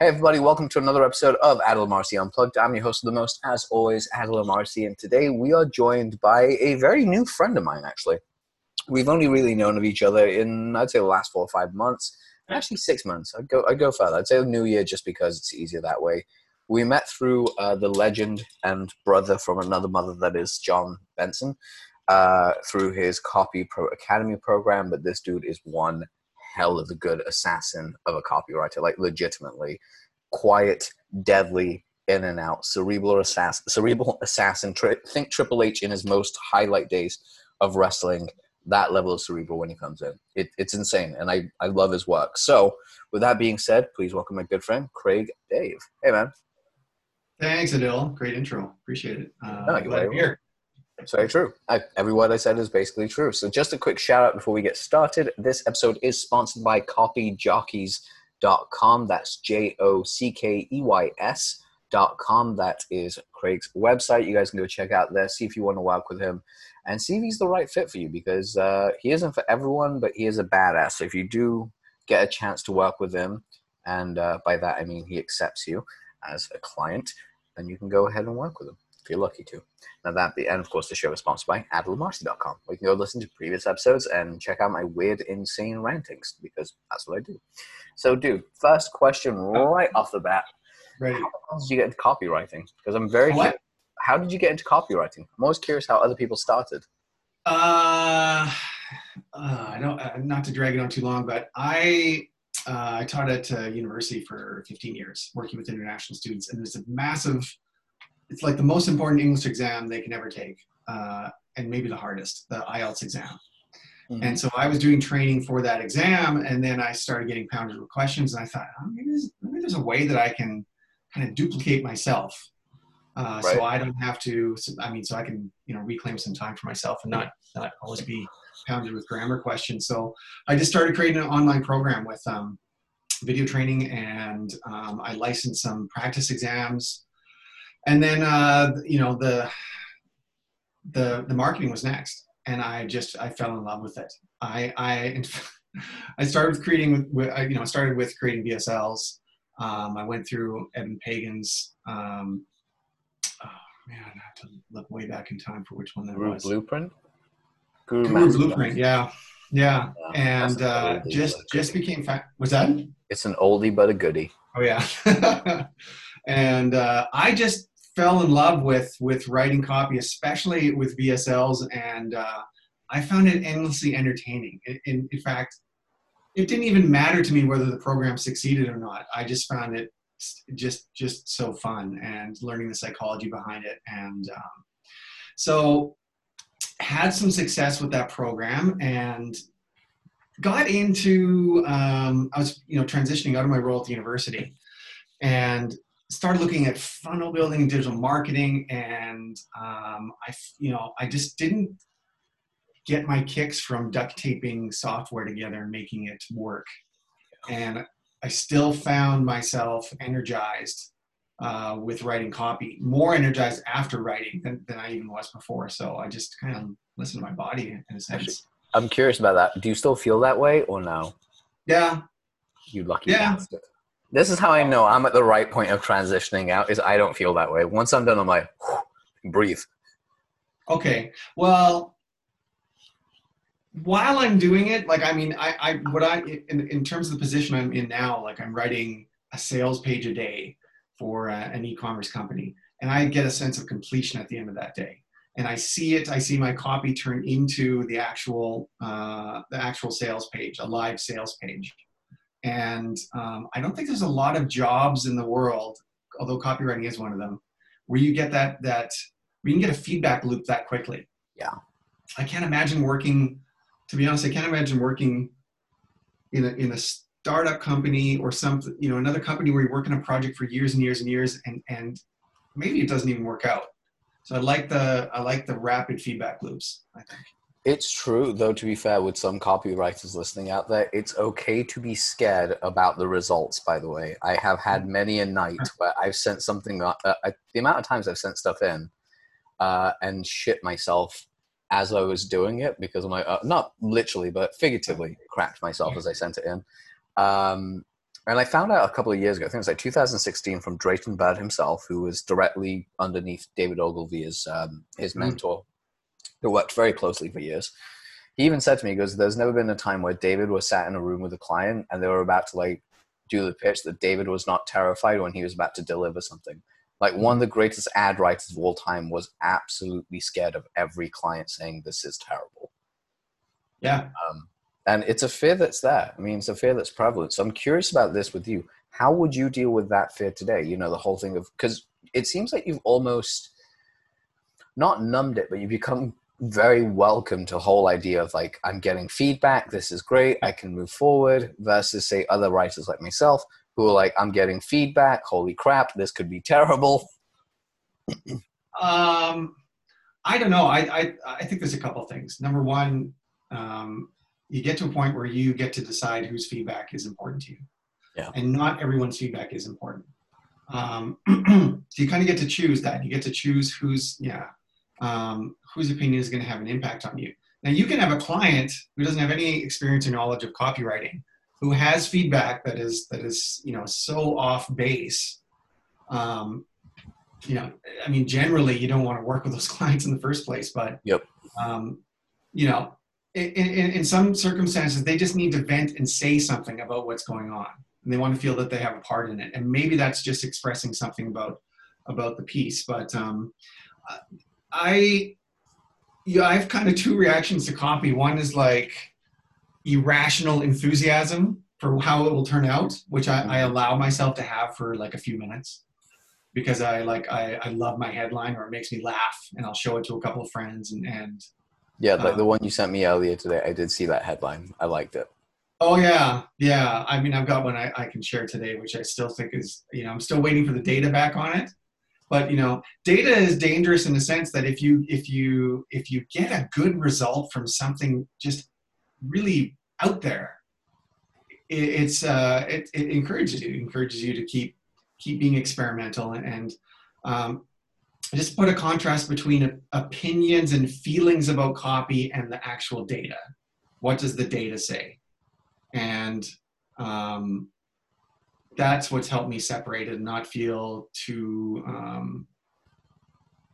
Hey, everybody, welcome to another episode of Adil Marcy Unplugged. I'm your host of the most, as always, Adil Marcy, and today we are joined by a very new friend of mine, actually. We've only really known of each other in, I'd say, the last four or five months. Actually, six months. I'd go, I'd go further. I'd say New Year just because it's easier that way. We met through uh, the legend and brother from another mother, that is Jon Benson, uh, through his Copy Pro Academy program. But this dude is one hell of a good assassin of a copywriter, like legitimately quiet, deadly, in and out, cerebral assassin. Cerebral assassin. Tri- think Triple H in his most highlight days of wrestling. That level of cerebral when he comes in, it, it's insane, and I I love his work. So, with that being said, please welcome my good friend Craig Dave. Hey, man. Thanks, Adil. Great intro. Appreciate it. Uh, No, glad I'm here. Very true. I, every word I said is basically true. So, just a quick shout out before we get started. This episode is sponsored by copyjockeys.com. That's J O C K E Y S.com. That is Craig's website. You guys can go check out there, see if you want to work with him, and see if he's the right fit for you because uh, he isn't for everyone, but he is a badass. So, if you do get a chance to work with him, and uh, by that I mean he accepts you as a client, then you can go ahead and work with him if you're lucky to. Now that the and of course the show is sponsored by AdilMarcy.com. We can go listen to previous episodes and check out my weird, insane rantings because that's what I do. So, dude, first question right off the bat: Ready. How did you get into copywriting? Because I'm very. What? How did you get into copywriting? I'm always curious how other people started. Uh, uh, I don't. Uh, not to drag it on too long, but I uh, I taught at uh, university for 15 years, working with international students, and it's a massive. It's like the most important English exam they can ever take, uh, and maybe the hardest, the IELTS exam. And so I was doing training for that exam, and then I started getting pounded with questions, and I thought, oh, maybe, there's, maybe there's a way that I can kind of duplicate myself, uh, Right. so I don't have to. so- I mean, so I can you know reclaim some time for myself and not not always be pounded with grammar questions. So I just started creating an online program with um, video training, and um, I licensed some practice exams, and then uh, you know the the the marketing was next and I just I fell in love with it. I I I started with creating with you know I started with creating VSLs. Um, I went through Eben Pagan's. Um, oh man, I have to look way back in time for which one that Guru was. Blueprint. Guru, Guru Blueprint, yeah, yeah, and uh, just just became fa- was that? It's an oldie but a goodie. Oh yeah, and uh, I just fell in love with with writing copy, especially with VSLs, and uh, I found it endlessly entertaining. In, in, in fact, it didn't even matter to me whether the program succeeded or not. I just found it just just so fun and learning the psychology behind it, and um, so had some success with that program and got into um, i was you know transitioning out of my role at the university and started looking at funnel building and digital marketing and um, i you know i just didn't get my kicks from duct taping software together and making it work and i still found myself energized uh, with writing copy more energized after writing than, than i even was before so i just kind of listened to my body in a sense I'm curious about that. Do you still feel that way or no? yeah You lucky Yeah. bastard. This is how I know I'm at the right point of transitioning out. Is I don't feel that way. Once I'm done, I'm like, breathe. Okay. Well, while I'm doing it, like I mean, I, I what I in, in terms of the position I'm in now, like I'm writing a sales page a day for uh, an e-commerce company, and I get a sense of completion at the end of that day. And I see it. I see my copy turn into the actual uh, the actual sales page, a live sales page. And um, I don't think there's a lot of jobs in the world, although copywriting is one of them, where you get that that where you can get a feedback loop that quickly. Yeah. I can't imagine working. To be honest, I can't imagine working in a in a startup company or something. You know, another company where you work on a project for years and years and years, and and maybe it doesn't even work out. So I like the I like the rapid feedback loops. I think. It's true, though, to be fair, with some copywriters listening out there, it's okay to be scared about the results, by the way. I have had many a night where I've sent something, uh, uh, the amount of times I've sent stuff in uh, and shit myself as I was doing it because I'm like, uh, not literally, but figuratively cracked myself as I sent it in. Um, And I found out a couple of years ago, I think it was like 2016, from Drayton Bird himself, who was directly underneath David Ogilvy as um, his Mhm. mentor, who worked very closely for years. He even said to me, he goes, There's never been a time where David was sat in a room with a client and they were about to like do the pitch that David was not terrified when he was about to deliver something. Like one of the greatest ad writers of all time was absolutely scared of every client saying this is terrible. Yeah. Um, and it's a fear that's there. I mean, it's a fear that's prevalent. So I'm curious about this with you. How would you deal with that fear today? You know, the whole thing of because it seems like you've almost not numbed it, but you've become very welcome to the whole idea of like I'm getting feedback. This is great. I can move forward. Versus say other writers like myself who are like I'm getting feedback. Holy crap, this could be terrible. Um, I don't know. I, I, I think there's a couple things. Number one, um, you get to a point where you get to decide whose feedback is important to you. Yeah. And not everyone's feedback is important. Um, so you kind of get to choose that. You get to choose who's yeah, um, whose opinion is going to have an impact on you. Now you can have a client who doesn't have any experience or knowledge of copywriting, who has feedback that is that is you know so off base. Um, you know, I mean, generally you don't want to work with those clients in the first place, but Yep. um, you know, in, in, in some circumstances they just need to vent and say something about what's going on, and they want to feel that they have a part in it, and maybe that's just expressing something about about the piece. But um, I, yeah, I have kind of two reactions to copy. One is like irrational enthusiasm for how it will turn out, which I, I allow myself to have for like a few minutes because I like I, I love my headline or it makes me laugh and I'll show it to a couple of friends and, and Yeah, like the Um, one you sent me earlier today. I did see that headline. I liked it. oh yeah yeah I mean I've got one I, I can share today which I still think is you know I'm still waiting for the data back on it but you know data is dangerous in the sense that if you if you if you get a good result from something just really out there it, it's uh it, it encourages you it encourages you to keep keep being experimental. And, and um, just put a contrast between opinions and feelings about copy and the actual data. What does the data say? And um, that's what's helped me separate it and not feel too um,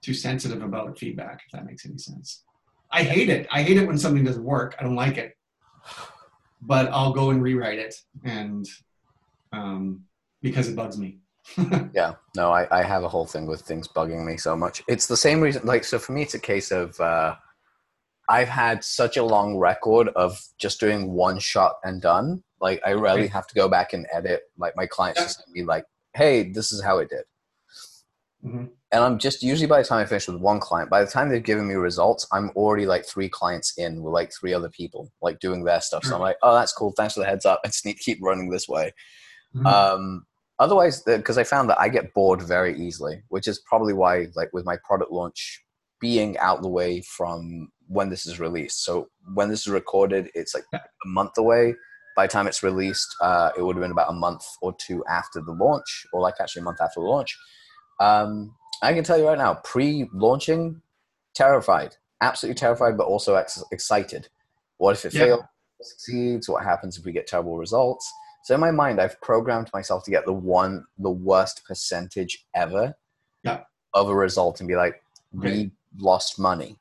too sensitive about feedback if that makes any sense. I hate it. I hate it when something doesn't work. I don't like it. But i'll go and rewrite it and um, because it bugs me. Yeah, no, I, I have a whole thing with things bugging me so much. It's the same reason, like, so for me, it's a case of uh, I've had such a long record of just doing one shot and done. Like, I rarely have to go back and edit. Like, my clients Yeah. just me, like, hey, this is how it did. Mhm. And I'm just usually by the time I finish with one client, by the time they've given me results, I'm already like three clients in with like three other people, like doing their stuff. So I'm like, oh, that's cool. Thanks for the heads up. I just need to keep running this way. Mhm. Um, otherwise, because I found that I get bored very easily, which is probably why, like, with my product launch being out the way from when this is released. So when this is recorded, it's like a month away. By the time it's released, uh, it would have been about a month or two after the launch, or like actually a month after the launch. Um, I can tell you right now, pre-launching, terrified, absolutely terrified, but also ex- excited. What if it Yeah. fails? Succeeds? What happens if we get terrible results? So in my mind, I've programmed myself to get the one, the worst percentage ever Yeah. of a result, and be like, we Right. lost money.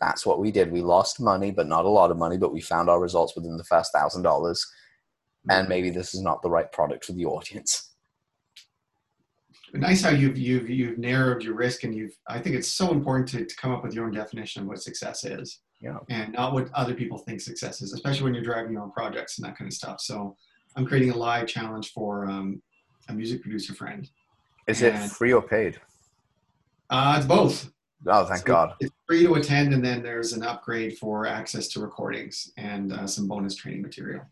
That's what we did. We lost money, but not a lot of money. But we found our results within the first thousand dollars, and maybe this is not the right product for the audience. nice how you've you've you've narrowed your risk and you've i think it's so important to, to come up with your own definition of what success is Yeah. and not what other people think success is especially when you're driving your own projects and that kind of stuff so i'm creating a live challenge for um, a music producer friend Is it free or paid? uh, it's both Oh, thank So God. it's free to attend and then there's an upgrade for access to recordings and uh, some bonus training material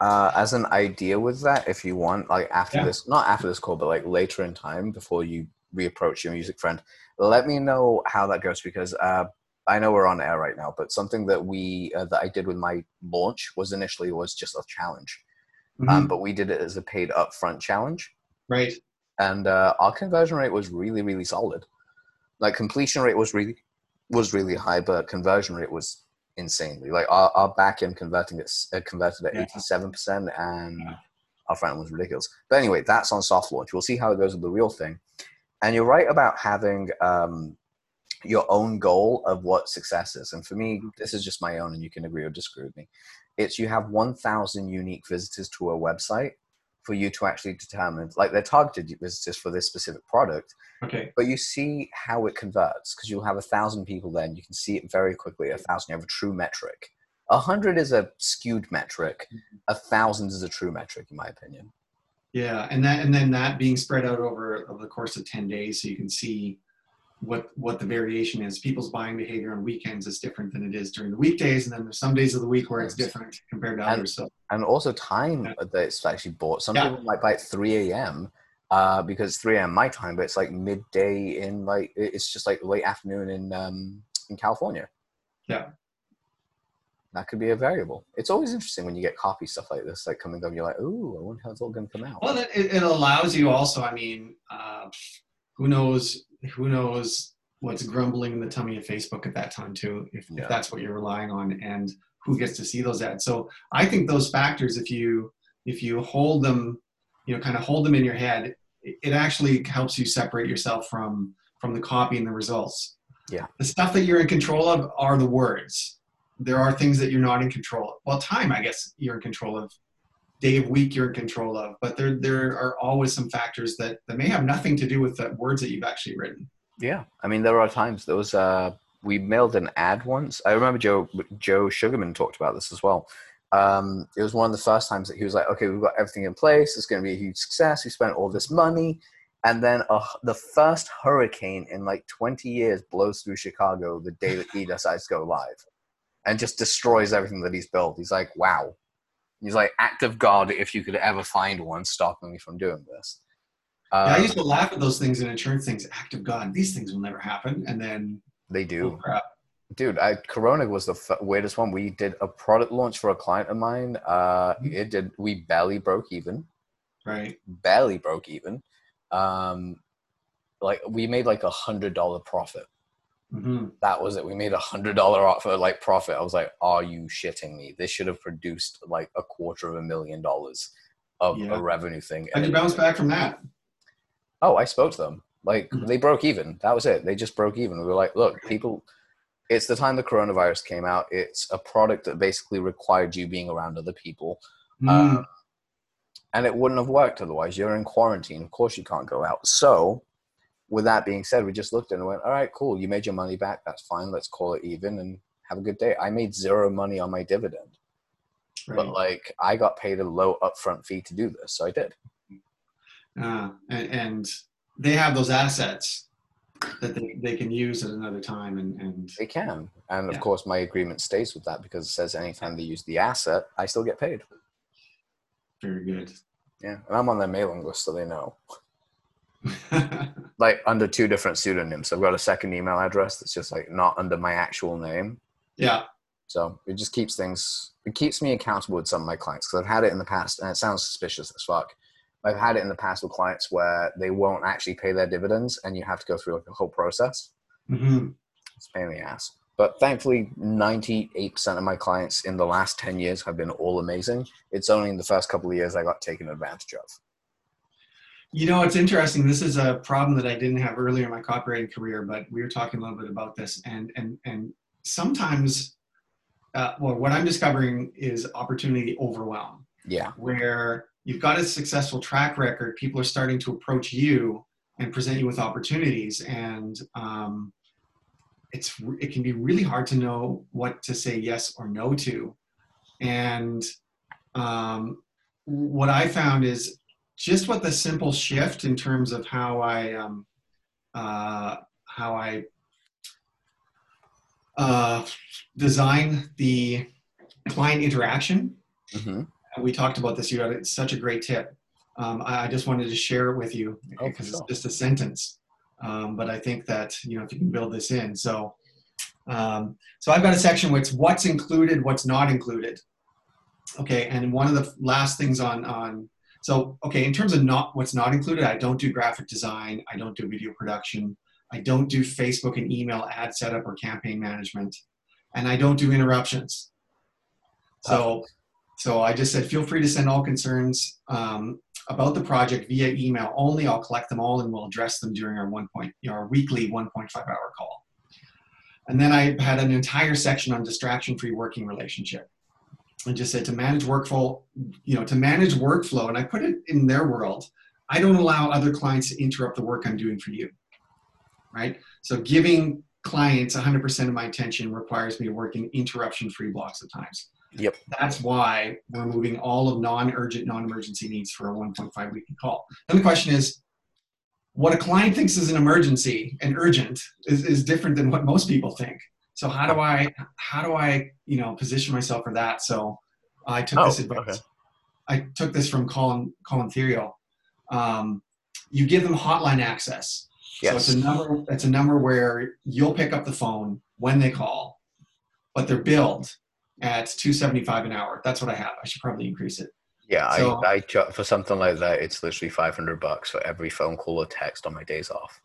uh, as an idea with that, if you want, like after Yeah. this, not after this call, but like later in time before you reapproach your music friend, let me know how that goes because uh, I know we're on air right now, but something that we uh, that I did with my launch was initially was just a challenge, um, Mhm. but we did it as a paid upfront challenge, right and uh, our conversion rate was really really solid. Like completion rate was really was really high, but conversion rate was insanely like our, our back end converting it uh, converted at eighty seven percent and Yeah. our friend was ridiculous. But anyway, that's on soft launch. We'll see how it goes with the real thing. And you're right about having um, your own goal of what success is. And for me, this is just my own, and you can agree or disagree with me. It's you have 1,000 unique visitors to a website for you to actually determine, like they're targeted it was just for this specific product. Okay. But you see how it converts because you'll have a thousand people then. You can see it very quickly. A thousand, you have a true metric. A hundred is a skewed metric. Mm-hmm. A thousand is a true metric, in my opinion. Yeah, and that and then that being spread out over, over the course of ten days, so you can see what what the variation is. People's buying behavior on weekends is different than it is during the weekdays, and then there's some days of the week where it's different compared to And- others. So and also time that it's actually bought. Some Yeah. people might buy at 3 a.m. Uh, because it's 3 a.m. my time, but it's like midday in like it's just like late afternoon in um, in California. Yeah. That could be a variable. It's always interesting when you get copy stuff like this, like coming up. You're like, "Ooh, I wonder how it's all going to come out." well, it, it allows you also. I mean, uh, who knows? Who knows what's grumbling in the tummy of Facebook at that time too, if, Yeah. if that's what you're relying on, and who gets to see those ads. So I think those factors, if you if you hold them, you know, kind of hold them in your head, it, it actually helps you separate yourself from from the copy and the results. Yeah. The stuff that you're in control of are the words. There are things that you're not in control of. Well, time, I guess, you're in control of day of week you're in control of but there there are always some factors that that may have nothing to do with the words that you've actually written Yeah, I mean, there are times there was uh, we mailed an ad once. I remember Joe Joe Sugarman talked about this as well. Um, it was one of the first times that he was like, "Okay, we've got everything in place. It's going to be a huge success. We spent all this money." And then uh, the first hurricane in like 20 years blows through Chicago the day that he decides to go live and just destroys everything that he's built. He's like, wow. He's like, act of God, if you could ever find one, stopping me from doing this. yeah, i Um, used to laugh at those things in insurance things act of god these things will never happen. And then they do. oh dude I, corona was the f- weirdest one. We did a product launch for a client of mine uh Mhm. it did we barely broke even. Right. Barely broke even. Um like we made like a hundred dollar profit hmm that was it we made a hundred dollar offer like profit i was like are you shitting me this should have produced like a quarter of a million dollars of Yeah. a revenue thing and you bounce back from that Oh, I spoke to them. Like Mhm. they broke even. That was it. They just broke even. We were like, look, people. It's the time the coronavirus came out. It's a product that basically required you being around other people, Mm. Um, and it wouldn't have worked otherwise. You're in quarantine. Of course, you can't go out. So, with that being said, we just looked at it and went, all right, cool. You made your money back. That's fine. Let's call it even and have a good day. I made zero money on my dividend, right. but like I got paid a low upfront fee to do this, so I did. Uh, and, and they have those assets that they, they can use at another time and, and They can. And of Yeah. course, my agreement stays with that because it says anytime they use the asset, I still get paid. very good Yeah. And I'm on their mailing list, so they know. Like under two different pseudonyms. So I've got a second email address that's just like not under my actual name. yeah So it just keeps things, it keeps me accountable with some of my clients because I've had it in the past and it sounds suspicious as fuck. I've had it in the past with clients where they won't actually pay their dividends and you have to go through like a whole process. hmm It's a pain in the ass. But thankfully, 98% of my clients in the last 10 years have been all amazing. It's only in the first couple of years I got taken advantage of. You know, it's interesting. This is a problem that I didn't have earlier in my copywriting career, but we were talking a little bit about this, and and and sometimes, uh, well, what I'm discovering is opportunity overwhelm, Yeah. where you've got a successful track record, people are starting to approach you and present you with opportunities, and um, it's it can be really hard to know what to say yes or no to, and um, what I found is just what the simple shift in terms of how I um, uh, how I uh, design the client interaction. hmm we talked about this. You had such a great tip. Um, I, I just wanted to share it with you Oh, because sure. it's just a sentence. Um, but I think that you know if you can build this in, so um, so I've got a section which what's included, what's not included. Okay, and one of the last things on on so okay in terms of not what's not included, I don't do graphic design, I don't do video production, I don't do Facebook and email ad setup or campaign management, and I don't do interruptions. So So I just said, feel free to send all concerns um, about the project via email only. I'll collect them all and we'll address them during our one point, you know, our weekly 1.5 hour call. And then I had an entire section on distraction-free working relationship. And just said to manage workflow, you know, to manage workflow, and I put it in their world. I don't allow other clients to interrupt the work I'm doing for you. Right? So giving clients 100% of my attention requires me to work in interruption-free blocks of times. Yep. That's why we're moving all of non-urgent, non-emergency needs for a 1.5 weekly call. Then the question is, what a client thinks is an emergency and urgent is, is different than what most people think. So how do I how do I you know position myself for that? So I took Oh, this advice. okay. I took this from Colin Colin Theriot. Um, you give them hotline access. So Yes. it's a number. It's a number where you'll pick up the phone when they call, but they're billed at two seventy five an hour. That's what I have. I should probably increase it. Yeah, So- I, I for something like that, it's literally five hundred bucks for every phone call or text on my days off.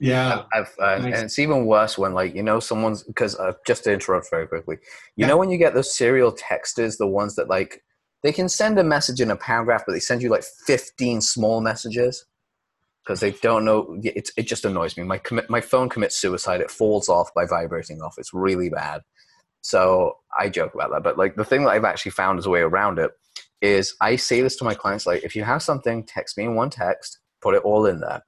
Yeah. I've, uh, Nice. and it's even worse when like you know someone's because uh, just to interrupt very quickly, you Yeah. know when you get those serial texters, the ones that like they can send a message in a paragraph, but they send you like fifteen small messages because they don't know. It it just annoys me. My commit my phone commits suicide. It falls off by vibrating off. It's really bad. So I joke about that, but like the thing that I've actually found as a way around it is I say this to my clients like if you have something, text me in one text, put it all in there.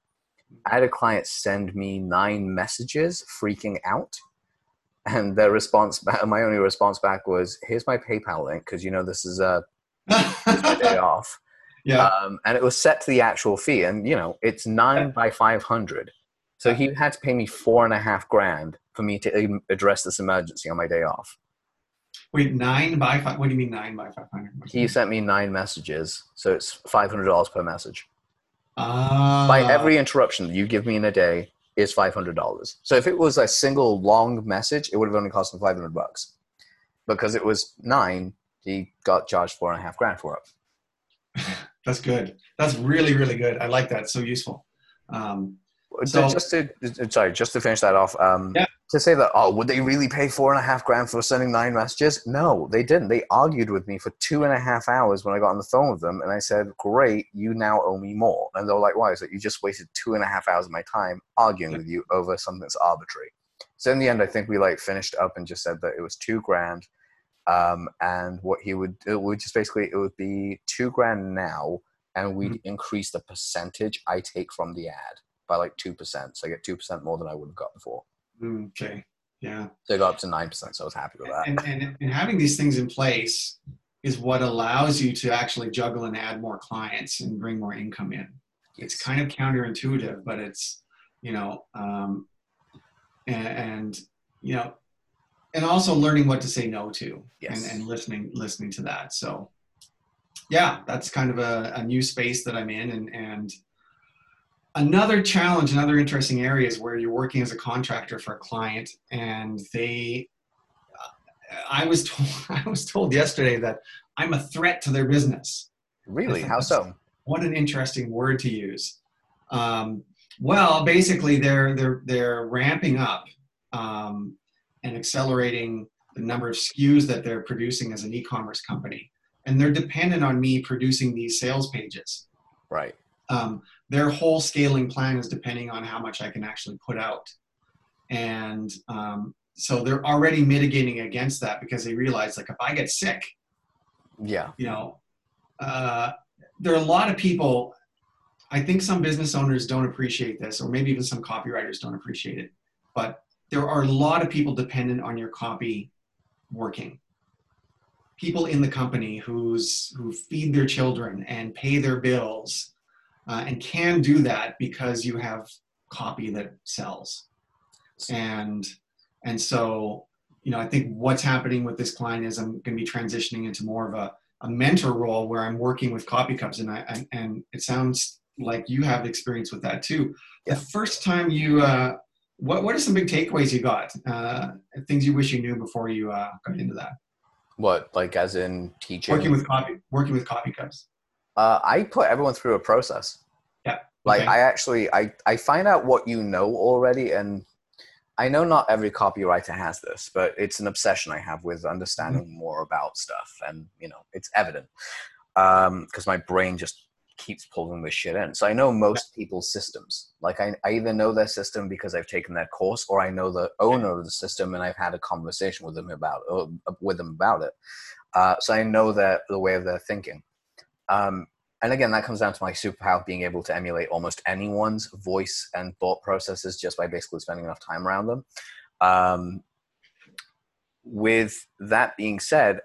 I had a client send me nine messages freaking out. And their response back, my only response back was, here's my PayPal link because you know this is a day off. yeah. Um, and it was set to the actual fee. And, you know, it's nine by 500. So he had to pay me four and a half grand for me to address this emergency on my day off. Wait, nine by five. What do you mean nine by five hundred? He sent me nine messages. So it's $500 per message. Ah. by every interruption that you give me in a day is five hundred dollars. So if it was a single long message, it would have only cost him five hundred bucks. Because it was nine, he got charged four and a half grand for it. That's good. That's really really good. I like that. So useful. Um, So- just to sorry, just to finish that off, um, Yeah. To say that oh, would they really pay four and a half grand for sending nine messages? No, they didn't. They argued with me for two and a half hours when I got on the phone with them, and I said, "Great, you now owe me more." And they were like, "Why?" Is that you just wasted two and a half hours of my time arguing with you over something that's arbitrary? So in the end, I think we like finished up and just said that it was two grand, um, and what he would it would just basically it would be two grand now, and we'd increase the percentage I take from the ad by like two percent. So I get two percent more than I would have got before. Okay. Yeah. So I got up to nine percent. So I was happy with that. And, and and having these things in place is what allows you to actually juggle and add more clients and bring more income in. It's kind of counterintuitive, but it's you know, um, and, and you know, and also learning what to say no to Yes. and, and listening listening to that. So yeah, that's kind of a, a new space that I'm in and and another challenge, another interesting area is where you're working as a contractor for a client and they I was told I was told yesterday that I'm a threat to their business. Really? How so? What an interesting word to use. Um, well, basically, they're they're they're ramping up um, and accelerating the number of SKUs that they're producing as an e-commerce company, and they're dependent on me producing these sales pages. Right. Um, their whole scaling plan is depending on how much I can actually put out, and um, so they're already mitigating against that because they realize like if I get sick, Yeah. you know, uh, there are a lot of people. I think some business owners don't appreciate this, or maybe even some copywriters don't appreciate it. But there are a lot of people dependent on your copy working. People in the company who's who feed their children and pay their bills, uh, and can do that because you have copy that sells. And and so you know, I think what's happening with this client is I'm going to be transitioning into more of a, a mentor role where I'm working with copy cubs, and I and, and it sounds like you have experience with that too. Yeah. The first time you, uh, what what are some big takeaways you got? Uh, things you wish you knew before you uh, got into that. What? Like as in teaching? Working with copy, working with copy cubs. Uh, I put everyone through a process. Yeah. Like Okay. I actually I I find out what you know already, and I know not every copywriter has this, but it's an obsession I have with understanding mm-hmm. more about stuff, and you know, it's evident because um, my brain just keeps pulling this shit in. So I know most people's systems. Like I, I either know their system because I've taken their course, or I know the owner of the system and I've had a conversation with them about uh, with them about it. Uh, so I know that the way of their thinking. Um, and again, that comes down to my superpower being able to emulate almost anyone's voice and thought processes just by basically spending enough time around them. Um, with that being said,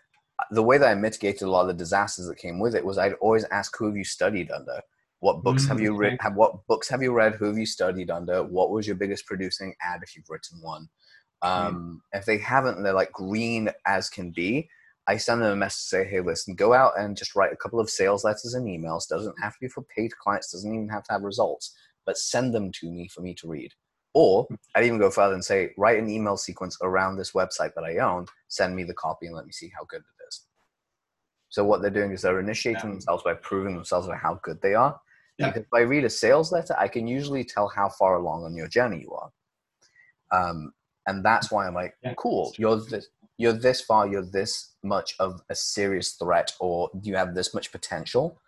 the way that I mitigated a lot of the disasters that came with it was I'd always ask who have you studied under? What books mm-hmm. have you read? Have, what books have you read? Who have you studied under? What was your biggest producing ad if you've written one? Um, mm-hmm. If they haven't, they're like green as can be. I send them a message to say, hey, listen, go out and just write a couple of sales letters and emails. Doesn't have to be for paid clients, doesn't even have to have results, but send them to me for me to read. Or I'd even go further and say, write an email sequence around this website that I own, send me the copy and let me see how good it is. So what they're doing is they're initiating yeah. themselves by proving themselves by how good they are. Yeah. Because if I read a sales letter, I can usually tell how far along on your journey you are. Um, and that's why I'm like, yeah. cool, you're this, you're this far, you're this much of a serious threat, or you have this much potential.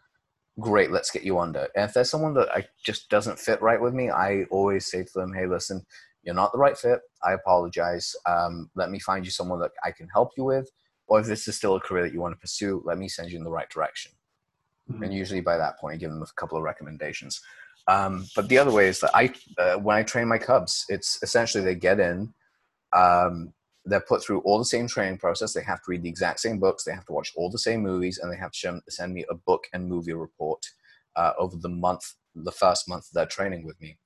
Great, let's get you under. And if there's someone that I just doesn't fit right with me, I always say to them, hey, listen, you're not the right fit. I apologize. Um, let me find you someone that I can help you with. Or if this is still a career that you want to pursue, let me send you in the right direction. Mm-hmm. And usually by that point, I give them a couple of recommendations. Um, but the other way is that I, uh, when I train my cubs, it's essentially they get in, um, they're put through all the same training process. They have to read the exact same books. They have to watch all the same movies, and they have to send me a book and movie report uh, over the month, the first month they're training with me.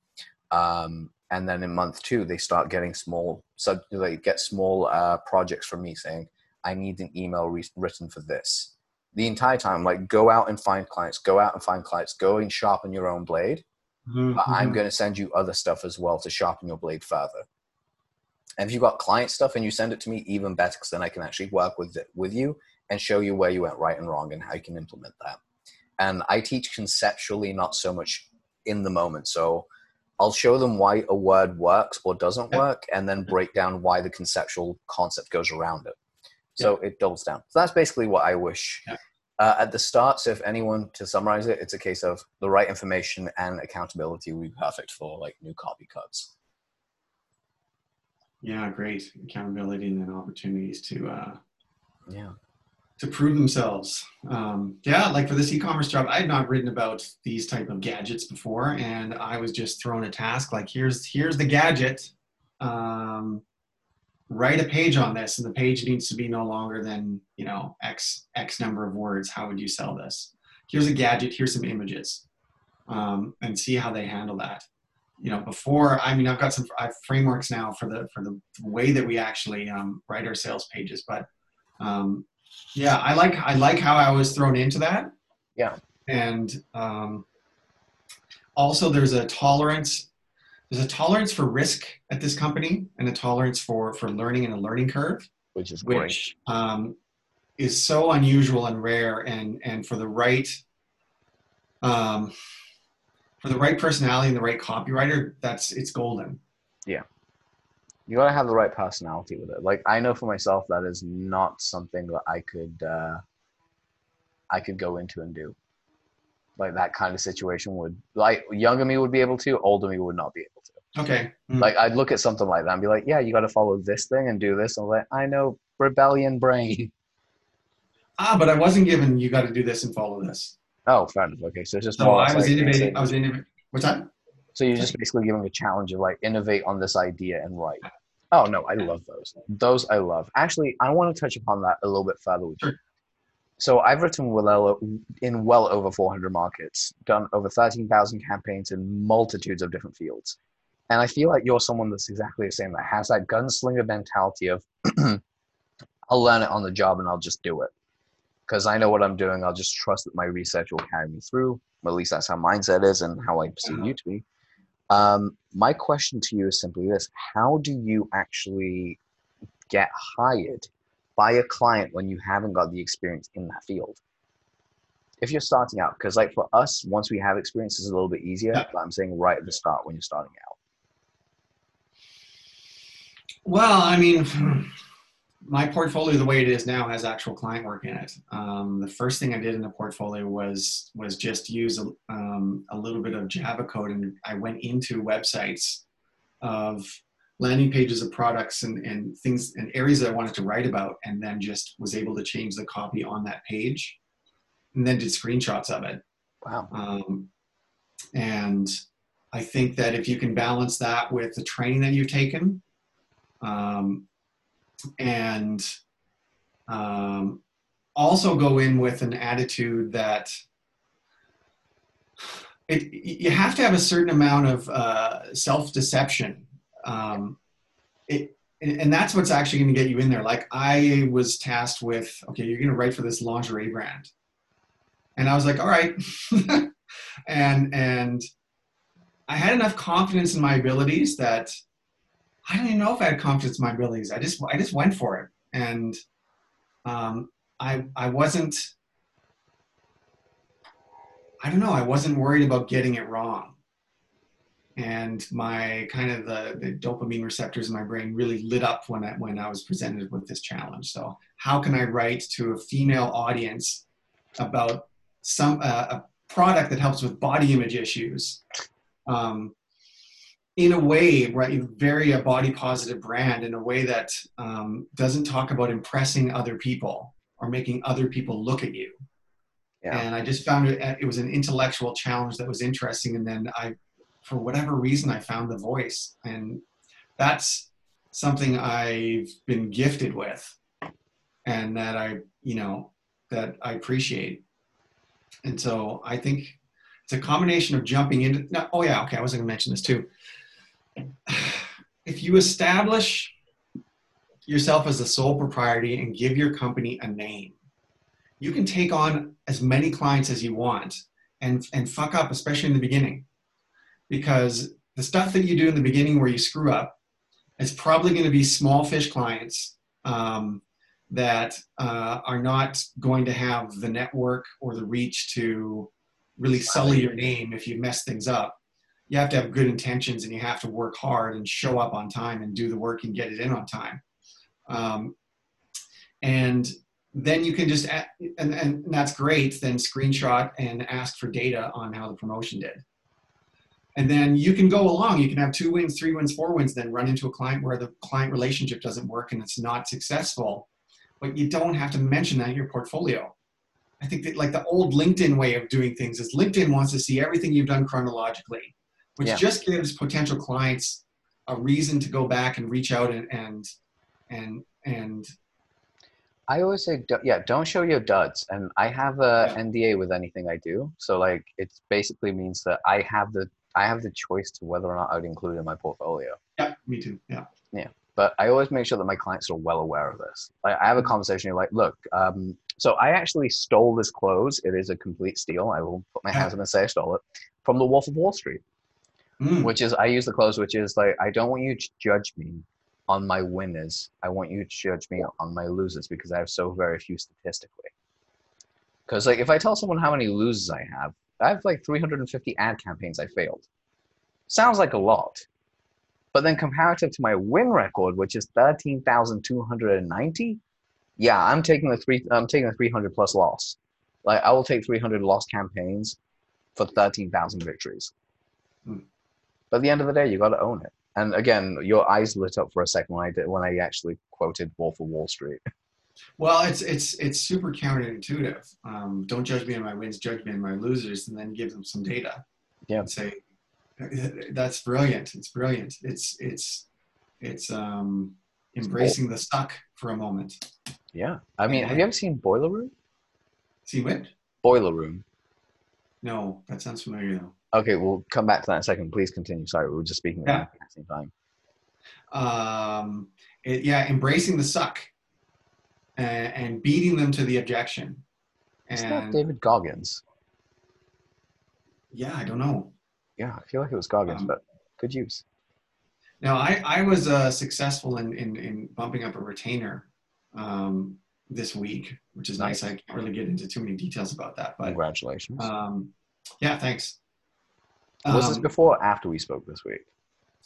Um, and then in month two, they start getting small, so they get small uh, projects from me saying, "I need an email re- written for this." The entire time, like go out and find clients, go out and find clients, go and sharpen your own blade. Mm-hmm. But I'm mm-hmm. going to send you other stuff as well to sharpen your blade further. And if you've got client stuff and you send it to me, even better, because then I can actually work with it with you and show you where you went right and wrong and how you can implement that. And I teach conceptually, not so much in the moment. So I'll show them why a word works or doesn't work, and then break down why the conceptual concept goes around it. So yeah. it doubles down. So that's basically what I wish. Yeah. Uh, at the start, so if anyone to summarize it, it's a case of the right information and accountability would be perfect for like new copy cubs. Yeah, great accountability and then opportunities to uh, yeah to prove themselves. Um, yeah, like for this e-commerce job, I had not written about these type of gadgets before, and I was just thrown a task like here's here's the gadget. Um, write a page on this, and the page needs to be no longer than you know x x number of words. How would you sell this? Here's a gadget. Here's some images, um, and see how they handle that you know before i mean i've got some I have frameworks now for the for the way that we actually um, write our sales pages but um, yeah i like i like how i was thrown into that yeah and um, also there's a tolerance there's a tolerance for risk at this company and a tolerance for for learning and a learning curve which is great. which um, is so unusual and rare and and for the right um, for the right personality and the right copywriter, that's it's golden. Yeah. You gotta have the right personality with it. Like I know for myself that is not something that I could uh I could go into and do. Like that kind of situation would like younger me would be able to, older me would not be able to. Okay. Mm. Like I'd look at something like that and be like, Yeah, you gotta follow this thing and do this. And I'm like, I know rebellion brain. Ah, but I wasn't given you gotta do this and follow this. Oh, fair enough. Okay, so it's just. So I was innovating. I was innovating. What's that? So you're just basically giving a challenge of like innovate on this idea and write. Oh no, I love those. Those I love. Actually, I want to touch upon that a little bit further with you. So I've written well uh, in well over 400 markets, done over 13,000 campaigns in multitudes of different fields, and I feel like you're someone that's exactly the same that has that gunslinger mentality of I'll learn it on the job and I'll just do it because I know what I'm doing. I'll just trust that my research will carry me through. At least that's how mindset is and how I perceive uh-huh. you to be. Um, my question to you is simply this How do you actually get hired by a client when you haven't got the experience in that field? If you're starting out, because like for us, once we have experience, it's a little bit easier. But I'm saying right at the start when you're starting out. Well, I mean, my portfolio, the way it is now, has actual client work in it. Um, the first thing I did in the portfolio was was just use a, um, a little bit of Java code, and I went into websites of landing pages of products and, and things and areas that I wanted to write about, and then just was able to change the copy on that page, and then did screenshots of it. Wow. Um, and I think that if you can balance that with the training that you've taken, um, and um, also go in with an attitude that it, you have to have a certain amount of uh, self-deception. Um, it, and that's what's actually going to get you in there. Like I was tasked with, okay, you're going to write for this lingerie brand, and I was like, all right, and and I had enough confidence in my abilities that I don't even know if I had confidence in my abilities. I just I just went for it, and um, I I wasn't. I don't know. I wasn't worried about getting it wrong, and my kind of the, the dopamine receptors in my brain really lit up when I when I was presented with this challenge. So how can I write to a female audience about some uh, a product that helps with body image issues? Um, in a way, right, very a body positive brand in a way that um, doesn't talk about impressing other people or making other people look at you. Yeah. And I just found it, it was an intellectual challenge that was interesting. And then I, for whatever reason, I found the voice. And that's something I've been gifted with and that I, you know, that I appreciate. And so I think it's a combination of jumping into, no, oh yeah, okay, I was going to mention this too if you establish yourself as a sole proprietor and give your company a name, you can take on as many clients as you want and, and fuck up, especially in the beginning. Because the stuff that you do in the beginning where you screw up is probably going to be small fish clients um, that uh, are not going to have the network or the reach to really sully your name if you mess things up you have to have good intentions and you have to work hard and show up on time and do the work and get it in on time. Um, and then you can just, add, and, and that's great, then screenshot and ask for data on how the promotion did. And then you can go along, you can have two wins, three wins, four wins, then run into a client where the client relationship doesn't work and it's not successful. But you don't have to mention that in your portfolio. I think that like the old LinkedIn way of doing things is LinkedIn wants to see everything you've done chronologically which yeah. just gives potential clients a reason to go back and reach out and and and, and I always say, yeah, don't show your duds. And I have a yeah. NDA with anything I do, so like it basically means that I have the I have the choice to whether or not I would include in my portfolio. Yeah, me too. Yeah. Yeah, but I always make sure that my clients are well aware of this. Like, I have a conversation. You're like, look, um, so I actually stole this clothes. It is a complete steal. I will put my hands up and say I stole it from the Wolf of Wall Street mm. which is I use the close, which is like I don't want you to judge me on my winners. I want you to judge me on my losers because I have so very few statistically. Because like if I tell someone how many losers I have, I have like 350 ad campaigns I failed. Sounds like a lot. But then comparative to my win record, which is 13,290, yeah, I'm taking the three I'm taking the 300 plus loss. Like I will take 300 lost campaigns for 13,000 victories. Mm. But at the end of the day, you got to own it. And again, your eyes lit up for a second when I did when I actually quoted Wolf of Wall Street. Well, it's it's it's super counterintuitive. Um, don't judge me on my wins, judge me on my losers, and then give them some data. Yeah. And say that's brilliant. It's brilliant. It's it's it's um, embracing the suck for a moment. Yeah. I mean, have you ever seen Boiler Room? See what? Boiler Room. No, that sounds familiar though. Okay, we'll come back to that in a second. Please continue. Sorry, we were just speaking yeah. at the same time. Um, it, yeah, embracing the suck and, and, beating them to the objection. Is that David Goggins? Yeah, I don't know. Yeah, I feel like it was Goggins, um, but good use. Now, I, I was uh, successful in, in, in bumping up a retainer um, this week, which is nice. nice. I can't really get into too many details about that, but congratulations. Um, yeah, thanks. Was um, this before or after we spoke this week?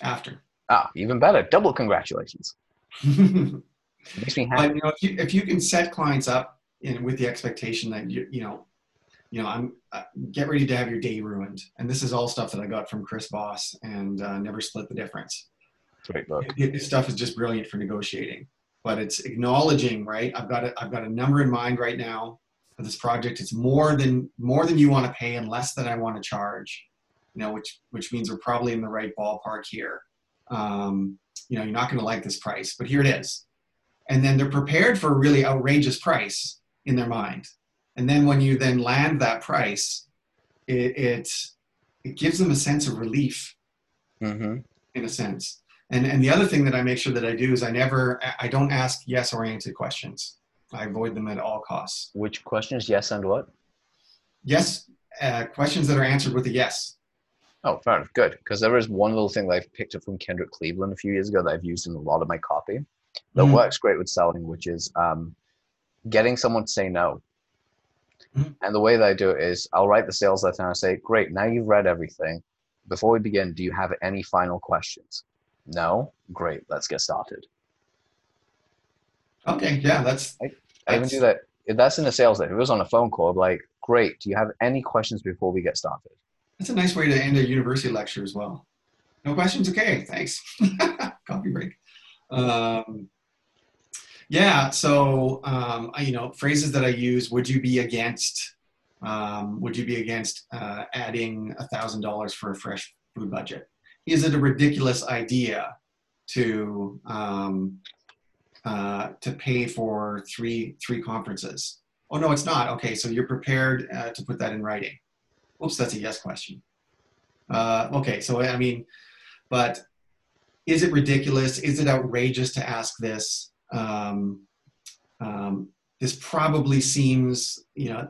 After. Ah, even better. Double congratulations. Makes me But happy. you know, if you if you can set clients up in with the expectation that you you know, you know, I'm uh, get ready to have your day ruined, and this is all stuff that I got from Chris Voss and uh, Never Split the Difference. Great book. It- This stuff is just brilliant for negotiating, but it's acknowledging, right? I've got a, I've got a number in mind right now for this project. It's more than more than you want to pay and less than I want to charge. You know, which which means we're probably in the right ballpark here. Um, you know, you're not going to like this price, but here it is. And then they're prepared for a really outrageous price in their mind. And then when you then land that price, it it, it gives them a sense of relief hmm in a sense. And and the other thing that I make sure that I do is I never I don't ask yes oriented questions. I avoid them at all costs. Which questions? Yes, and what? Yes, uh, questions that are answered with a yes. Oh, fair enough. Good. Because there is one little thing that I've picked up from Kenrick Cleveland a few years ago that I've used in a lot of my copy that Mhm. works great with selling, which is um, getting someone to say no. Mhm. And the way that I do it is I'll write the sales letter and I say, Great, now you've read everything. Before we begin, do you have any final questions? No? Great, let's get started. Okay, yeah, that's I even do that. If that's in a sales letter, if it was on a phone call, be like, Great, do you have any questions before we get started? That's a nice way to end a university lecture as well. No questions? Okay, thanks. Coffee break. Um, yeah, so um, I, you know phrases that I use. Would you be against? Um, would you be against uh, adding a thousand dollars for a fresh food budget? Is it a ridiculous idea to um, uh, to pay for three three conferences? Oh no, it's not. Okay, so you're prepared uh, to put that in writing. Oops, that's a yes question. Uh, okay, so I mean, but is it ridiculous? Is it outrageous to ask this? Um, um, this probably seems, you know,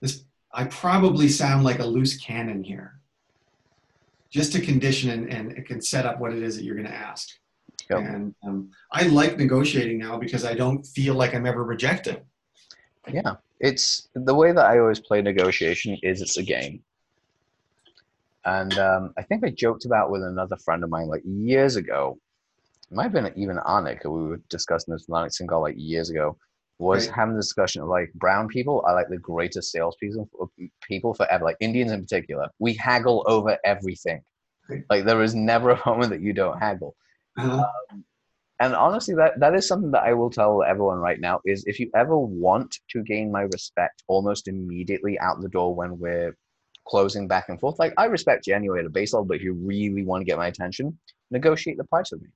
this I probably sound like a loose cannon here. Just to condition and, and it can set up what it is that you're going to ask. Yep. And um, I like negotiating now because I don't feel like I'm ever rejected. Yeah, it's the way that I always play negotiation is it's a game. And um, I think I joked about with another friend of mine like years ago. It might have been even Anik. We were discussing this with Anik Singhal like years ago. Was Right. having a discussion of like brown people are like the greatest salespeople people forever. Like Indians in particular, we haggle over everything. Right. Like there is never a moment that you don't haggle Uh, and honestly that that is something that i will tell everyone right now is if you ever want to gain my respect almost immediately out the door when we're closing back and forth like i respect you anyway at a base level but if you really want to get my attention negotiate the price with me.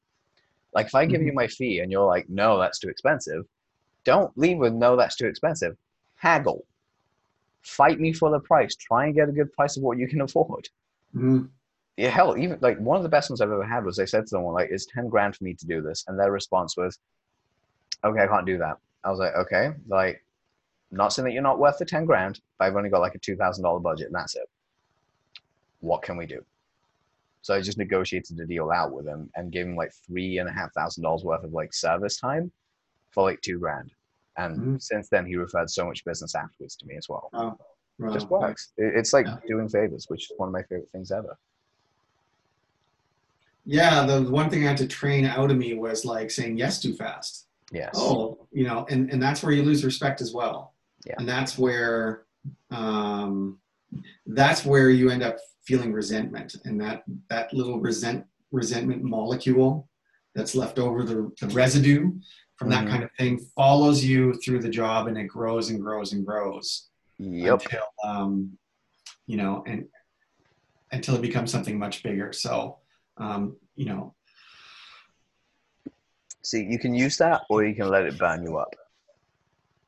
Like if i give you my fee and you're like no that's too expensive don't leave with no that's too expensive. Haggle. Fight me for the price. Try and get a good price of what you can afford. Mhm. Yeah, hell, even like one of the best ones I've ever had was I said to someone like, "It's ten grand for me to do this," and their response was, "Okay, I can't do that." I was like, "Okay, like, not saying that you're not worth the ten grand, but I've only got like a two thousand dollar budget, and that's it. What can we do?" So I just negotiated the deal out with him and gave him like three and a half thousand dollars worth of like service time for like two grand. And Mhm. since then, he referred so much business afterwards to me as well. Oh, It just works. It's like Yeah. doing favors, which is one of my favorite things ever. Yeah, the one thing I had to train out of me was like saying yes too fast. Yes. Oh, you know, and, and that's where you lose respect as well. Yeah. And that's where um, that's where you end up feeling resentment, and that that little resent resentment molecule that's left over the, the residue from that Mhm. kind of thing follows you through the job, and it grows and grows and grows Yep. until um, you know, and until it becomes something much bigger. So um, you know, See, you can use that, or you can let it burn you up.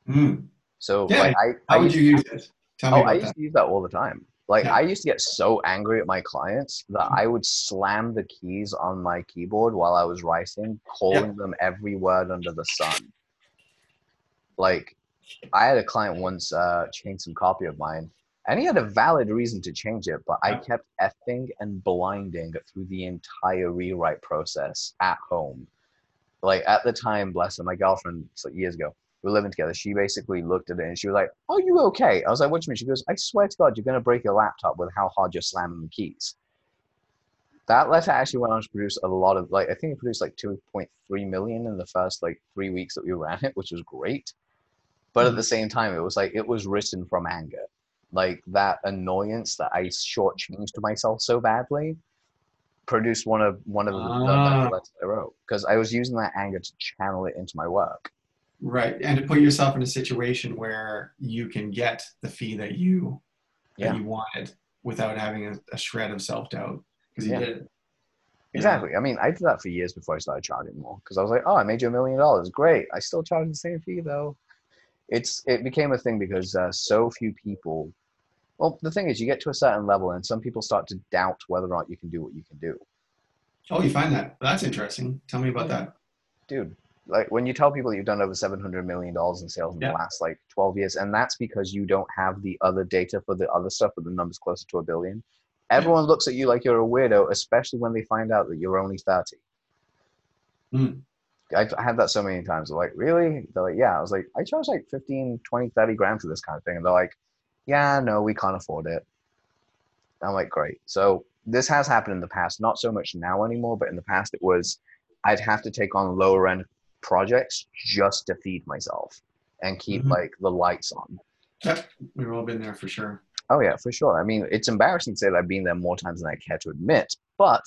mm, So, Yeah, like, I, I how would used, you use it? Tell me oh, I that. used to use that all the time. Like, Yeah. I used to get so angry at my clients that I would slam the keys on my keyboard while I was writing, calling them every word under the sun. Like, I had a client once uh, change some copy of mine, and he had a valid reason to change it, but I kept effing and blinding through the entire rewrite process at home. Like at the time, bless her, my girlfriend, it's like years ago, we were living together. She basically looked at it and she was like, "Are you okay?" I was like, "What do you mean?" She goes, "I swear to God, you're gonna break your laptop with how hard you're slamming the keys." that letter actually went on to produce a lot of like I think it produced like 2.3 million in the first like three weeks that we ran it, which was great. But at mm-hmm. the same time, it was like it was written from anger, like that annoyance that I shortchanged myself so badly produced one of one of the, Ah. the I wrote because I was using that anger to channel it into my work. Right, and to put yourself in a situation where you can get the fee that you Yeah. that you wanted without having a, a shred of self doubt because you Yeah. did it. Yeah. Exactly. I mean, I did that for years before I started charging more because I was like, oh, I made you a million dollars. Great. I still charge the same fee though. It's it became a thing because uh, so few people. Well, the thing is, you get to a certain level, and some people start to doubt whether or not you can do what you can do. Oh, you find that? That's interesting. Tell me about that. Dude, like when you tell people you've done over seven hundred million dollars in sales in Yeah. the last like twelve years, and that's because you don't have the other data for the other stuff, but the number's closer to a billion. Everyone looks at you like you're a weirdo, especially when they find out that you're only thirty. Hmm. I've had that so many times. They're like, really? They're like, yeah. I was like, I charge like 15, 20, 30 grand for this kind of thing. And they're like, yeah, no, we can't afford it. I'm like, great. So this has happened in the past, not so much now anymore, but in the past it was I'd have to take on lower end projects just to feed myself and keep Mhm. like the lights on. Yep, we've all been there for sure. Oh yeah, for sure. I mean, it's embarrassing to say that I've been there more times than I care to admit, but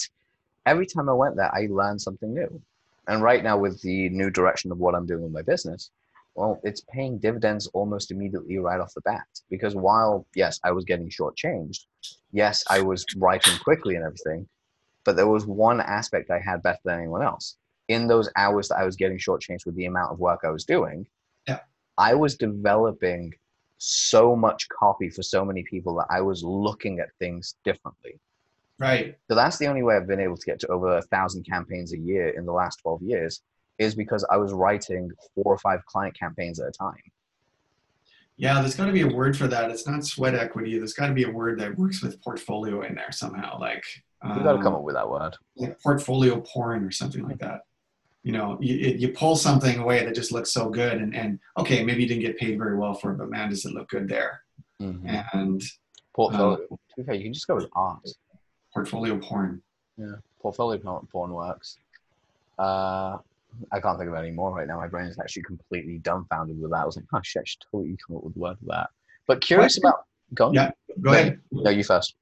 every time I went there, I learned something new. And right now, with the new direction of what I'm doing with my business, well, it's paying dividends almost immediately right off the bat. Because while yes, I was getting shortchanged, yes, I was writing quickly and everything, but there was one aspect I had better than anyone else. In those hours that I was getting shortchanged with the amount of work I was doing, Yeah. I was developing so much copy for so many people that I was looking at things differently. Right. So that's the only way I've been able to get to over a thousand campaigns a year in the last 12 years is because I was writing four or five client campaigns at a time. Yeah, there's got to be a word for that. It's not sweat equity. There's got to be a word that works with portfolio in there somehow, like You got to come um, up with that word. like portfolio porn or something like that. You know, you, it- you pull something away that just looks so good, and, and okay, maybe you didn't get paid very well for it, but man, does it look good there? Mhm. And Portfolio. be fair, you can just go with art. portfolio porn. Yeah, portfolio porn- porn works. Uh, I can't think of any more right now. My brain is actually completely dumbfounded with that. I was like, oh shit, I should totally come up with a word for that. But curious What? about. Go on. Yeah. Go ahead. No, you first.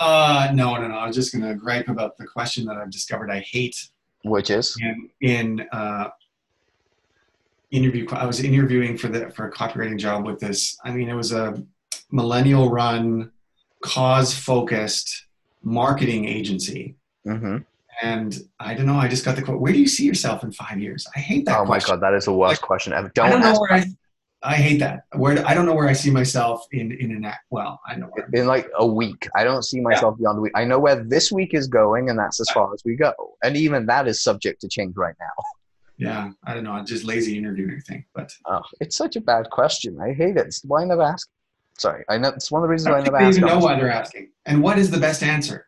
Uh, no, no, no. I was just going to gripe about the question that I've discovered I hate Which is? in, in uh, interview. I was interviewing for the for a copywriting job with this. I mean, it was a millennial run, cause focused marketing agency. hmm And I don't know. I just got the quote. Where do you see yourself in five years? I hate that Oh my god, that is the worst question ever. Don't, I don't know where I. I hate that. Where I don't know where I see myself in in an act. Well, I know where. I'm- in like a week. I don't see myself beyond a week. I know where this week is going, and that's as far as we go. And even that is subject to change right now. Yeah, I don't know. I'm just lazy interviewing thing. But Oh, it's such a bad question. I hate it. It's why I never ask. Sorry, I know it's one of the reasons I why I never ask. even know why they're asking. And what is the best answer?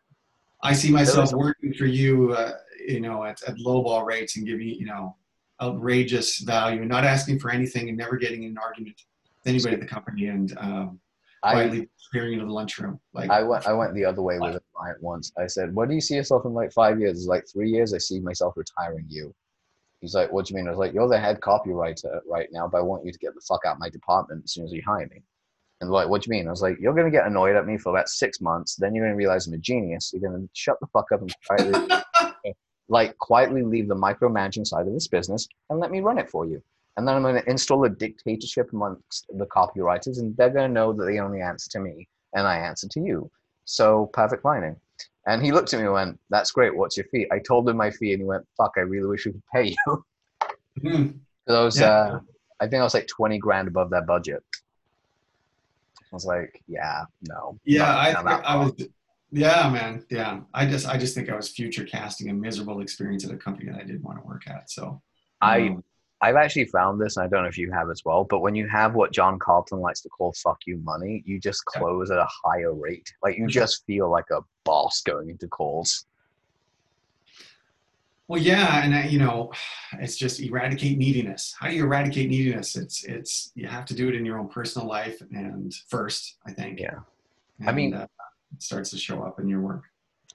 I see myself working for you, uh, you know, at, at lowball rates and giving, you know, outrageous value, and not asking for anything and never getting in an argument with anybody at the company and um, quietly disappearing into the lunchroom. Like, I went I went the other way with a client once. I said, "What do you see yourself in like five years?" He's like three years. I see myself retiring you. He's like, "What do you mean?" I was like, "You're the head copywriter right now, but I want you to get the fuck out of my department as soon as you hire me." And like, "What do you mean?" I was like, "You're gonna get annoyed at me for about six months. Then you're gonna realize I'm a genius. You're gonna shut the fuck up and quietly, like quietly leave the micromanaging side of this business and let me run it for you." And then I'm going to install a dictatorship amongst the copywriters, and they're going to know that they only answer to me and I answer to you. So perfect lining. And he looked at me and went, That's great. What's your fee? I told him my fee, and he went, Fuck, I really wish we could pay you. 'Cause I was, Yeah. uh, I think I was like 20 grand above their budget. I was like, Yeah, no. yeah, not I, I was. Yeah, man. Yeah, I just, I just think I was future casting a miserable experience at a company that I didn't want to work at. So, I- um, I've actually found this, and I don't know if you have as well, but when you have what John Carlton likes to call fuck you money, you just Yeah. close at a higher rate. Like you Mhm. just feel like a boss going into calls. Well, yeah, and you know, it's just eradicate neediness. How do you eradicate neediness? It's it's you have to do it in your own personal life and first, I think. Yeah. And, I mean- uh, it starts to show up in your work.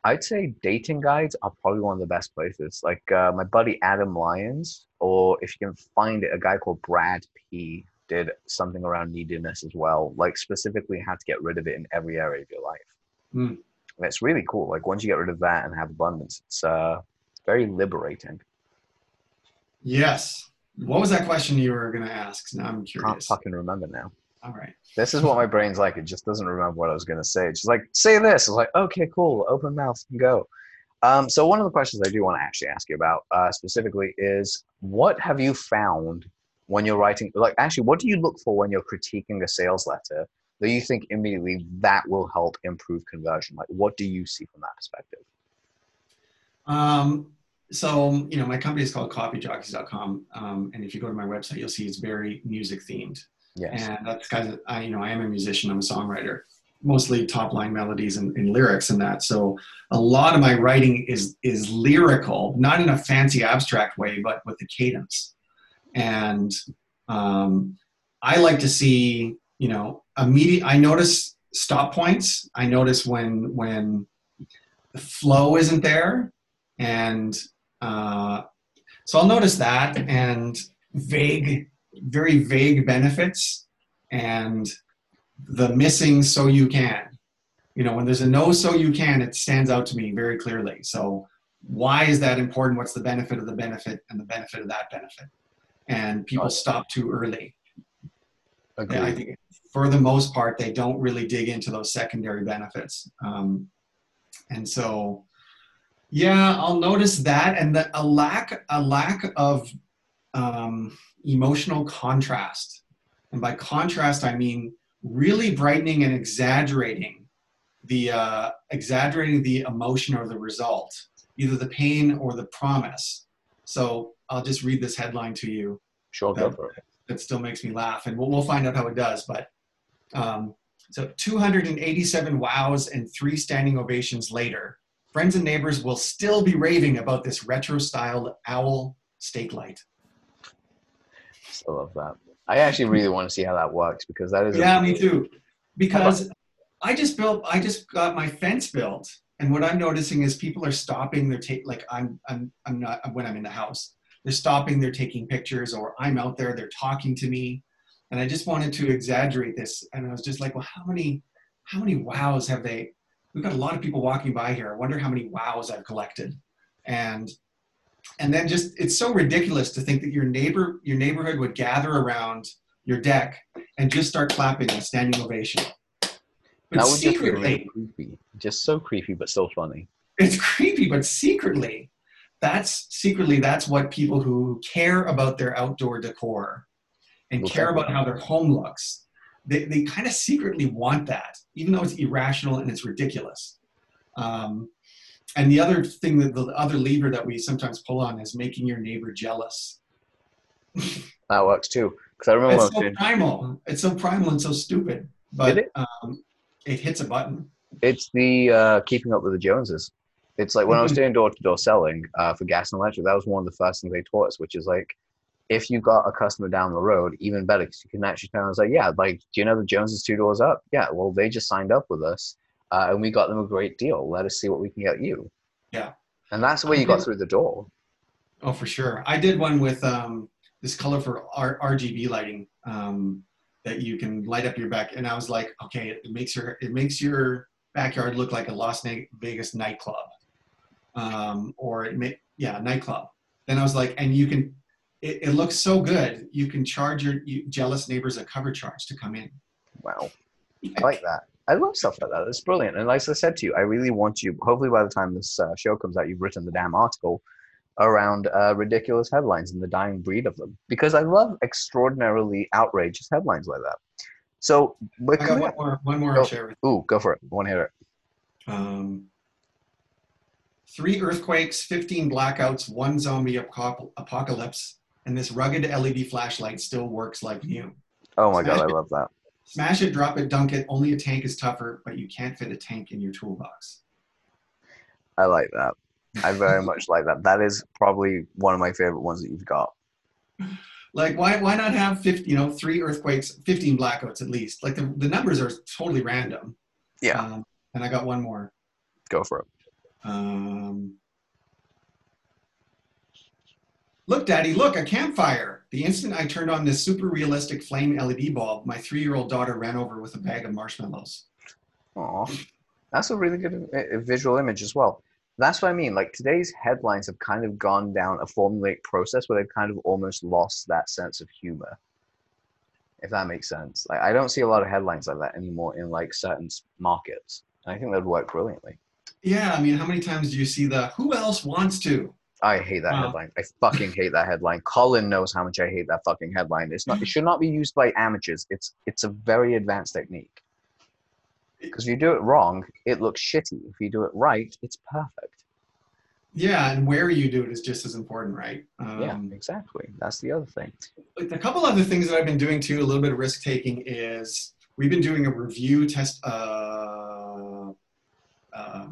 I'd say dating guides are probably one of the best places. Like uh, my buddy Adam Lyons, or if you can find it, a guy called Brad P did something around neediness as well, like specifically how to get rid of it in every area of your life. Mm. And it's really cool. Like once you get rid of that and have abundance, it's uh, very liberating. Yes. What was that question you were going to ask? Now I'm curious. Can't fucking remember now. All right. This is what my brain's like. It just doesn't remember what I was going to say. It's just like, say this. It's like, okay, cool. Open mouth and go. Um, so one of the questions I do want to actually ask you about uh, specifically is what have you found when you're writing? Like, actually, what do you look for when you're critiquing a sales letter that you think immediately that will help improve conversion? Like, what do you see from that perspective? Um, so, you know, my company is called copyjockeys.com. Um, and if you go to my website, you'll see it's very music themed. Yes. And that's because I, you know, I am a musician, I'm a songwriter, mostly top line melodies and, and lyrics and that. So a lot of my writing is, is lyrical, not in a fancy abstract way, but with the cadence. And um, I like to see, you know, immediate, I notice stop points. I notice when, when the flow isn't there and uh, so I'll notice that and vague, very vague benefits and the missing so you can. You know, when there's a no so you can, it stands out to me very clearly. So why is that important? What's the benefit of the benefit and the benefit of that benefit? And people stop too early. Yeah, I think for the most part, they don't really dig into those secondary benefits. Um, and so, yeah, I'll notice that, and that a lack a lack of um, emotional contrast. And by contrast, I mean really brightening and exaggerating the uh, exaggerating the emotion or the result, either the pain or the promise. So I'll just read this headline to you Sure, go for it. that still makes me laugh, and we'll, we'll find out how it does. But um, so 287 wows and three standing ovations later, friends and neighbors will still be raving about this retro-styled owl stake light. Still love that. I actually really want to see how that works because that is. Yeah, me too. Because I just built, I just got my fence built, and what I'm noticing is people are stopping. They're taking, like I'm, I'm, I'm not when I'm in the house. They're stopping. They're taking pictures, or I'm out there. They're talking to me, and I just wanted to exaggerate this. And I was just like, well, how many, how many wows have they? We've got a lot of people walking by here. I wonder how many wows I've collected, and and then just it's so ridiculous to think that your neighbor, your neighborhood would gather around your deck and just start clapping a standing ovation. But that would just be secretly, really creepy. Just so creepy, but still funny. it's creepy, but secretly, that's secretly that's what people who care about their outdoor decor and care about how their home looks, they, they kind of secretly want that, even though it's irrational and it's ridiculous. Um, and the other thing that the other lever that we sometimes pull on is making your neighbor jealous. That works too. Because I remember It's so primal. It's so primal and so stupid. But it? Um, it hits a button. it's the uh, keeping up with the Joneses. It's like when I was Mhm. doing door to door selling uh, for gas and electric, that was one of the first things they taught us, which is like, if you got a customer down the road, even better, because you can actually tell them, like, yeah, like, do you know the Joneses two doors up? Yeah, well, they just signed up with us, uh, and we got them a great deal. Let us see what we can get you. Yeah. And that's the way you got through the door. Oh, for sure. I did one with um, this colorful R- RGB lighting um, that you can light up your back, and I was like, okay, it makes your it makes your backyard look like a Las Vegas nightclub, um, or it may yeah nightclub. Then I was like, and you can. It, it looks so good. You can charge your you, jealous neighbors a cover charge to come in. Wow. I like that. I love stuff like that. That's brilliant. And like I said to you, I really want you, hopefully by the time this uh, show comes out, you've written the damn article around uh, ridiculous headlines and the dying breed of them. Because I love extraordinarily outrageous headlines like that. So we're I got coming one more. One more. Go. I'll share with Ooh, go for it. One hitter. Um, three earthquakes, 15 blackouts, one zombie apocalypse, and this rugged LED flashlight still works like new. Oh my God, I love that. Smash it, drop it, dunk it. Only a tank is tougher, but you can't fit a tank in your toolbox. I like that. I very much like that. That is probably one of my favorite ones that you've got. Like, why, why not have 50, you know, three earthquakes, 15 blackouts at least? Like, the, the numbers are totally random. Yeah. Um, and I got one more. Go for it. Um, look, Daddy, look, a campfire. The instant I turned on this super realistic flame LED bulb, my three year old daughter ran over with a bag of marshmallows. Aw, that's a really good uh, visual image as well. That's what I mean. Like today's headlines have kind of gone down a formulaic process where they've kind of almost lost that sense of humor. If that makes sense. Like I don't see a lot of headlines like that anymore in like certain markets. And I think that'd work brilliantly. Yeah, I mean, how many times do you see the "Who else wants to"? I hate that Wow. headline. I fucking hate that headline. Colin knows how much I hate that fucking headline. It's not. It should not be used by amateurs. It's it's a very advanced technique. Because if you do it wrong, it looks shitty. If you do it right, it's perfect. Yeah, and where you do it is just as important, right? Um, yeah, exactly. That's the other thing. like, a couple other things that I've been doing too, a little bit of risk taking is we've been doing a review test uh, uh,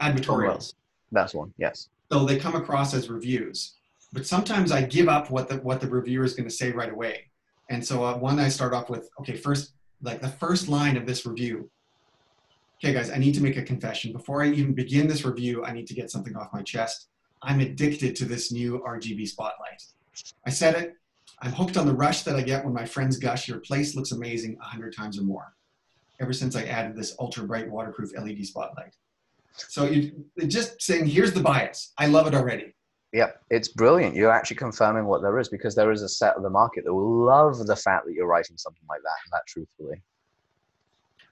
advertorials. That's one. Yes. So they come across as reviews, but sometimes I give up what the what the reviewer is going to say right away. And so uh, one I start off with, okay, first like the first line of this review. Okay, guys, I need to make a confession before I even begin this review. I need to get something off my chest. I'm addicted to this new RGB spotlight. I said it. I'm hooked on the rush that I get when my friends gush. Your place looks amazing a hundred times or more. Ever since I added this ultra bright waterproof LED spotlight. So you just saying, here's the bias. I love it already. Yeah, it's brilliant. You're actually confirming what there is because there is a set of the market that will love the fact that you're writing something like that. And that truthfully,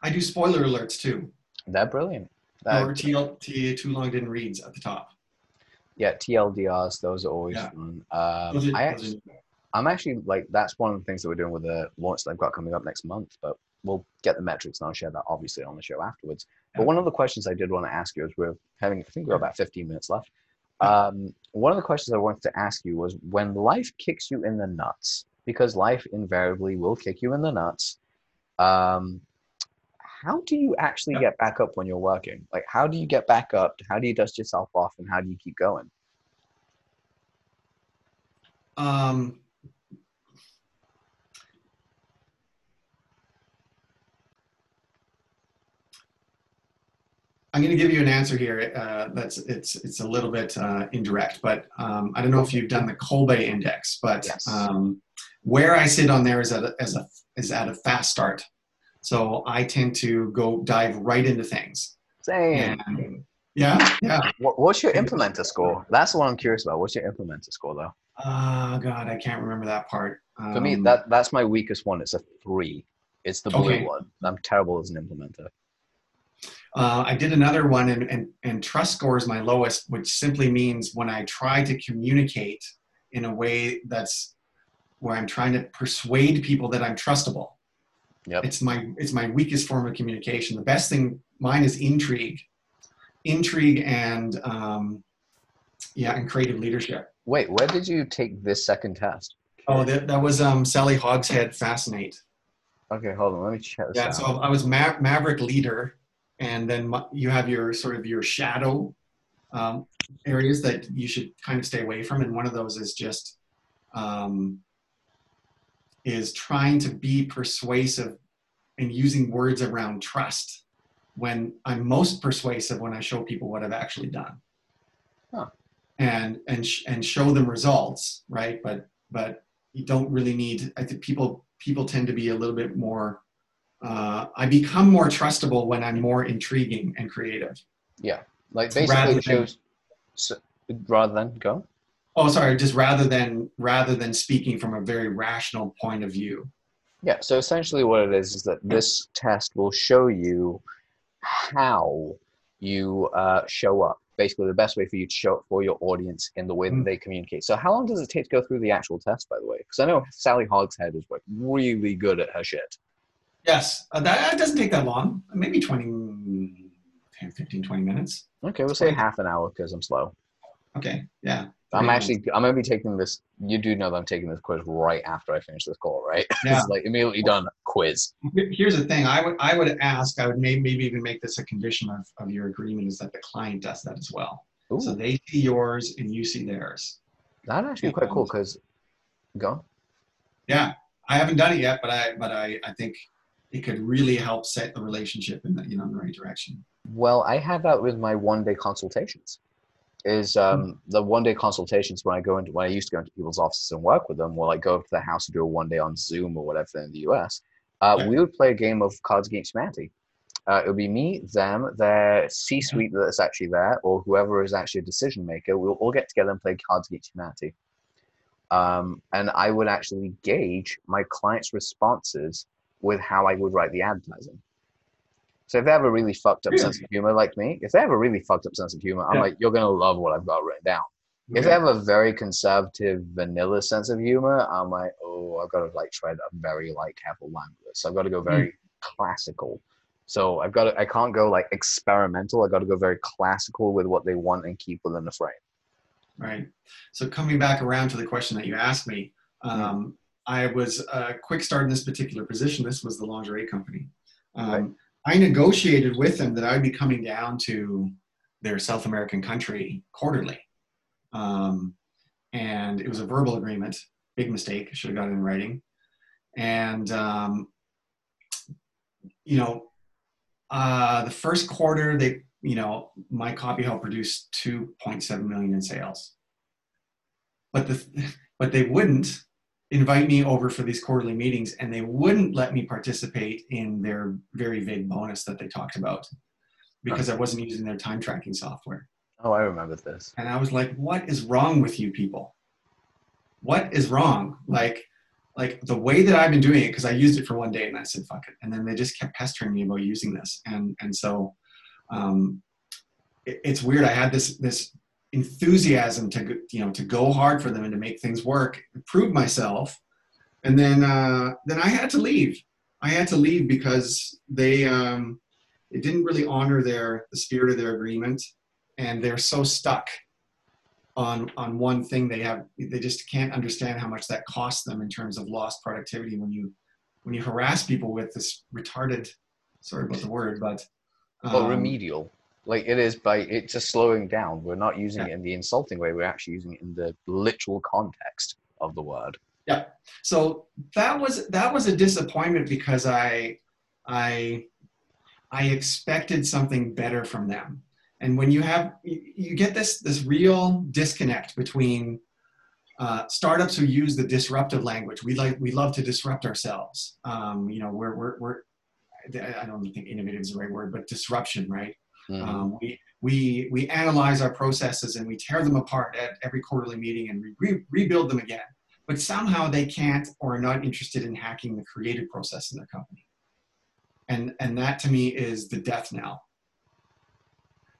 I do spoiler alerts too. they're brilliant. Or TL, too long didn't reads at the top. yeah, TLDRs, those are always Yeah. fun. Um, Those are- I actually, I'm actually like that's one of the things that we're doing with the launch that I've got coming up next month. But we'll get the metrics and I'll share that obviously on the show afterwards. But one of the questions I did want to ask you is we're having I think we're about 15 minutes left. Um, one of the questions I wanted to ask you was when life kicks you in the nuts, because life invariably will kick you in the nuts. Um, how do you actually get back up when you're working? Like, how do you get back up? How do you dust yourself off, and how do you keep going? Um, I'm going to give you an answer here. Uh, that's it's it's a little bit uh, indirect, but um, I don't know if you've done the Kolbe index, but Yes. um, where I sit on there is at a, as a is at a fast start. So I tend to go dive right into things. Same. And yeah, yeah. What, what's your implementer score? That's what I'm curious about. What's your implementer score, though? Oh God, I can't remember that part. For me, Um, that that's my weakest one. It's a three. It's the blue Okay. one. I'm terrible as an implementer. Uh, I did another one, and, and, and trust score is my lowest, which simply means when I try to communicate in a way that's where I'm trying to persuade people that I'm trustable. Yep. It's my it's my weakest form of communication. The best thing mine is intrigue, intrigue, and um, yeah, and creative leadership. Wait, where did you take this second test? Oh, that, that was um, Sally Hogshead Fascinate. Okay, hold on. Let me check Yeah, out. so I was ma- Maverick leader, and then you have your sort of your shadow um, areas that you should kind of stay away from, and one of those is just um, is trying to be persuasive and using words around trust. When I'm most persuasive when I show people what I've actually done, Huh. and and sh- and show them results, right? But but you don't really need. I think people people tend to be a little bit more uh, I become more trustable when I'm more intriguing and creative. yeah, like Rather basically than- shows. So, rather than go. Oh, sorry, just rather than rather than speaking from a very rational point of view. Yeah. So essentially, what it is is that this test will show you how you uh, show up. Basically, the best way for you to show up for your audience in the way that Mm. they communicate. So, how long does it take to go through the actual test, by the way? Because I know Sally Hogshead is like really good at her shit. Yes, uh, that, that doesn't take that long. Maybe 20, 10, 15, 20 minutes. Okay, we'll say half an hour because I'm slow. Okay, yeah. I'm actually I'm gonna be taking this. You do know that I'm taking this quiz right after I finish this call, right? Yeah. it's like immediately done quiz. Here's the thing. I would I would ask. I would maybe maybe even make this a condition of, of your agreement is that the client does that as well. Ooh, So they see yours and you see theirs. that's actually quite cool because go. Yeah, I haven't done it yet, but I but I I think it could really help set the relationship in the you know in the right direction. Well, I have that with my one day consultations. Is um, Hmm. the one day consultations when I go into when I used to go into people's offices and work with them, or like go up to their house and do a one day on Zoom or whatever in the US. Uh, Yeah. We would play a game of Cards Against Humanity. Uh, it would be me, them, their C suite that's actually there, or whoever is actually a decision maker. We'll all get together and play Cards Against Humanity. Um, and I would actually gauge my clients' responses with how I would write the advertising. So if they have a really fucked up sense of humor like me, if they have a really fucked up sense of humor, I'm Yeah. like, you're gonna love what I've got written down. If they have a very conservative, vanilla sense of humor, I'm like, oh, I've got to like tread a very like careful line with this. So I've got to go very classical. So I've got to, I can't go like experimental. I got to go very classical with what they want and keep within the frame. Right. So coming back around to the question that you asked me, um, I was a quick start in this particular position. This was the lingerie company. Um, Right. I negotiated with them that I would be coming down to their South American country quarterly. Um, and it was a verbal agreement. Big mistake. Should have got it in writing. And, um, you know, uh, the first quarter, they you know, my copy helped produce 2.7 million in sales. But the but they wouldn't invite me over for these quarterly meetings and they wouldn't let me participate in their very vague bonus that they talked about because I wasn't using their time tracking software. Oh, I remember this. And I was like, what is wrong with you people? What is wrong? Like like the way that I've been doing it, because I used it for one day and I said, fuck it. And then they just kept pestering me about using this. And and so um, it, it's weird. I had this this enthusiasm to go- you know to go hard for them and to make things work, prove myself, and then uh, then I had to leave. I had to leave because they um, it didn't really honor their the spirit of their agreement, and they're so stuck on on one thing. They have they just can't understand how much that costs them in terms of lost productivity when you when you harass people with this retarded. Sorry about the word, but Well, um, remedial. Like it is by it's just slowing down. We're not using Yeah. it in the insulting way. We're actually using it in the literal context of the word. Yeah. So that was that was a disappointment because I I I expected something better from them. And when you have you, get this this real disconnect between uh, startups who use the disruptive language. We like we love to disrupt ourselves. Um, you know, we're we're, we're I don't think innovative is the right word, but disruption, right? Mhm. Um, we, we, we analyze our processes and we tear them apart at every quarterly meeting and re- rebuild them again. But somehow they can't or are not interested in hacking the creative process in their company. And, and that to me is the death knell.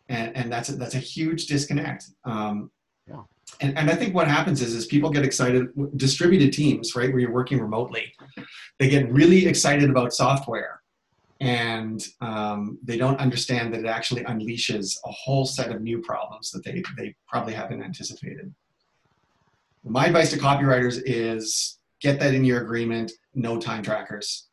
And, and that's, a, that's a huge disconnect. Um, Yeah. and, and I think what happens is, is people get excited, distributed teams, right, where you're working remotely, they get really excited about software and um, they don't understand that it actually unleashes a whole set of new problems that they, they probably haven't anticipated. My advice to copywriters is get that in your agreement, no time trackers.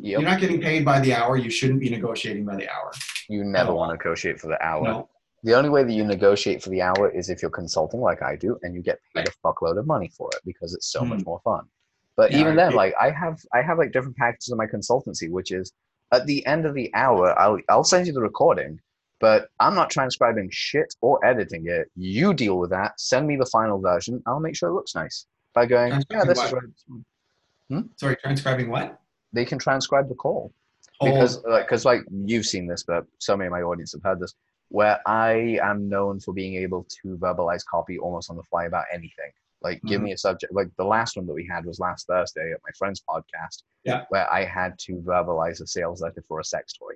Yep. You're not getting paid by the hour, you shouldn't be negotiating by the hour. You never No. want to negotiate for the hour. No. The only way that you negotiate for the hour is if you're consulting like I do and you get paid a fuckload of money for it because it's so much Hmm. more fun. But Yeah, even then, it- like I have I have like different packages in my consultancy, which is at the end of the hour, I'll I'll send you the recording, but I'm not transcribing shit or editing it. You deal with that. Send me the final version. I'll make sure it looks nice by going, yeah, this is what? right. Hmm? Sorry, transcribing what? They can transcribe the call Oh, because like because like you've seen this but so many of my audience have heard this where i am known for being able to verbalize copy almost on the fly about anything like give Mhm. me a subject like the last one that we had was last thursday at my friend's podcast Yeah. where i had to verbalize a sales letter for a sex toy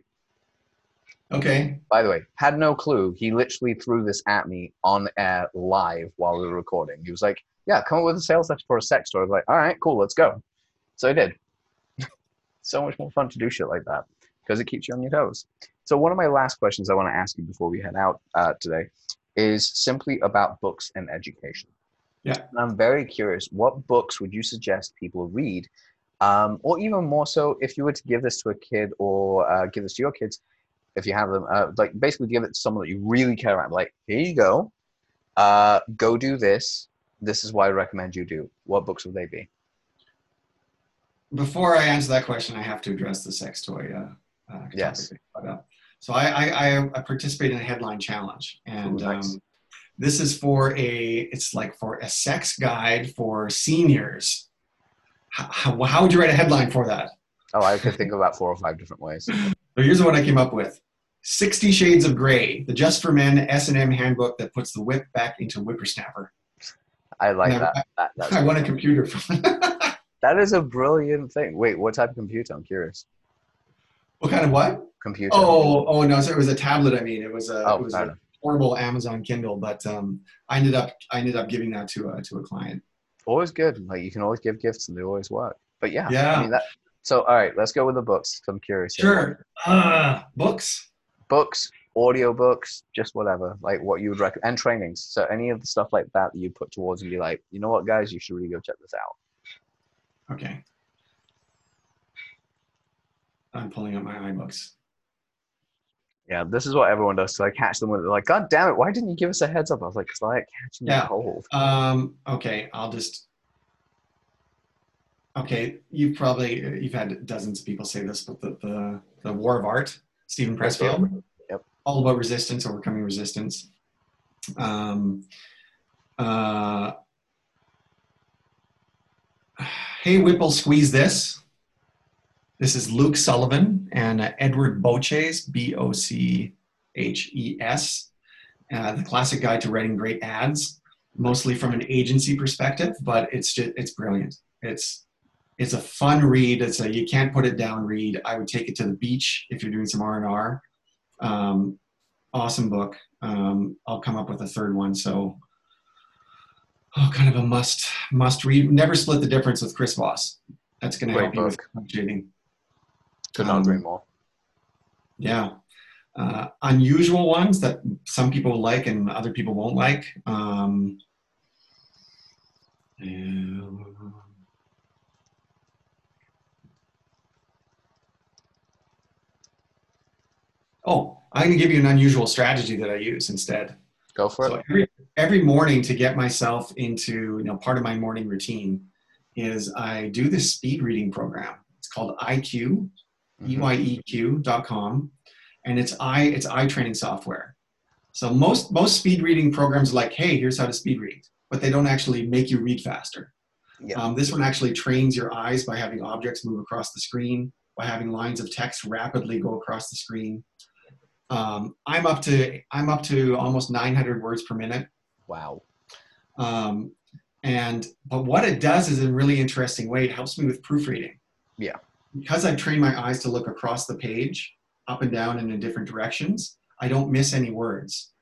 okay. by the way had no clue he literally threw this at me on air live while we were recording he was like yeah come up with a sales letter for a sex toy i was like all right cool let's go so i did so much more fun to do shit like that because it keeps you on your toes. So one of my last questions I want to ask you before we head out uh, today is simply about books and education. Yeah. I'm very curious, what books would you suggest people read? Um, or even more so, if you were to give this to a kid or uh, give this to your kids, if you have them, uh, like basically give it to someone that you really care about. Like, here you go, uh, go do this. This is what I recommend you do. What books would they be? Before I answer that question, I have to address the sex toy. Uh, uh, Yes. topic that you brought up. So I, I, I participated in a headline challenge, and Ooh, nice. um, this is for a. It's like for a sex guide for seniors. How, how, would you write a headline for that? Oh, I could think of about four or five different ways. So here's what I came up with: Sixty Shades of Grey, the Just for Men S and M handbook that puts the whip back into whippersnapper. I like No, that. that that's I won a computer from. That is a brilliant thing. Wait, what type of computer? I'm curious. what kind of what? Computer. Oh, oh no! So it was a tablet. I mean, it was a Oh, it was a portable Amazon Kindle, but um, I ended up I ended up giving that to a to a client. always good. Like you can always give gifts and they always work. But yeah, Yeah. I mean that. So all right, let's go with the books. I'm curious. Sure. Uh, books. Books, audio books, just whatever. Like what you would recommend, and trainings. So any of the stuff like that that you put towards and be like, you know what, guys, you should really go check this out. Okay. I'm pulling up my iBooks. Yeah, this is what everyone does. So I catch them when they're like, God damn it, why didn't you give us a heads up? I was like, because I like catching Yeah. you cold. Um, okay, I'll just. Okay, you've probably you've had dozens of people say this, but the the, the War of Art, Steven Pressfield. Yep. All about resistance, overcoming resistance. Um, uh, hey, Whipple, squeeze this. This is Luke Sullivan and uh, Edward Boches, B O C H E S, uh, the classic guide to writing great ads mostly from an agency perspective, but it's just it's brilliant. It's it's a fun read. It's a you can't put it down read. I would take it to the beach if you're doing some R and R. Um, awesome book. Um, I'll come up with a third one. So, oh, kind of a must must read. Never split the difference with Chris Voss. That's going to help you with book. Could not Um, agree more. Yeah. Uh, unusual ones that some people like and other people won't like. Um, and- oh, I'm going to give you an unusual strategy that I use instead. Go for So it. every, every morning to get myself into, you know, part of my morning routine is I do this speed reading program. It's called EyeQ, Mhm. eyeq.com and it's eye it's eye training software so most most speed reading programs are like hey here's how to speed read but they don't actually make you read faster Yeah. um, this one actually trains your eyes by having objects move across the screen by having lines of text rapidly go across the screen um, i'm up to i'm up to almost 900 words per minute Wow. um, and but what it does is in a really interesting way it helps me with proofreading Yeah. Because i've trained my eyes to look across the page up and down and in different directions i don't miss any words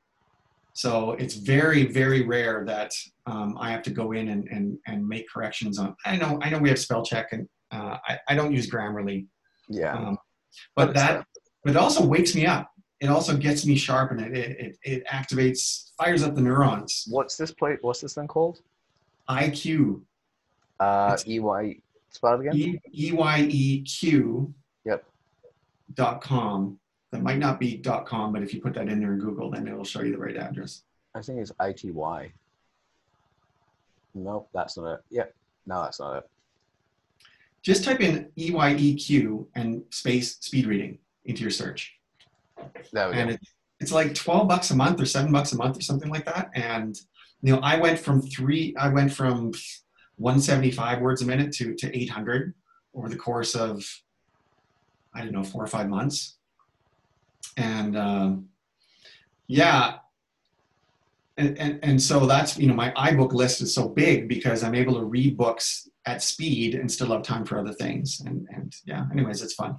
so it's very very rare that um, i have to go in and, and, and make corrections on i know i know we have spell check and uh, I, I don't use grammarly Yeah. um, but that but it also wakes me up it also gets me sharp and it, it, it, it activates fires up the neurons what's this plate? What's this thing called? iq Uh, It's- EY. Spell it again. E Y E Q Yep. dot com. That might not be dot com, but if you put that in there in Google, then it'll show you the right address. I think it's ITY. Nope, that's not it. Yep. No, that's not it. Just type in E Y E Q and space speed reading into your search, There we and go. it, it's like twelve bucks a month or seven bucks a month or something like that. And you know, I went from three, I went from 175 words a minute to to 800 over the course of I don't know four or five months. And um, yeah, and, and and so that's you know my iBook list is so big because I'm able to read books at speed and still have time for other things. And and yeah, anyways, it's fun.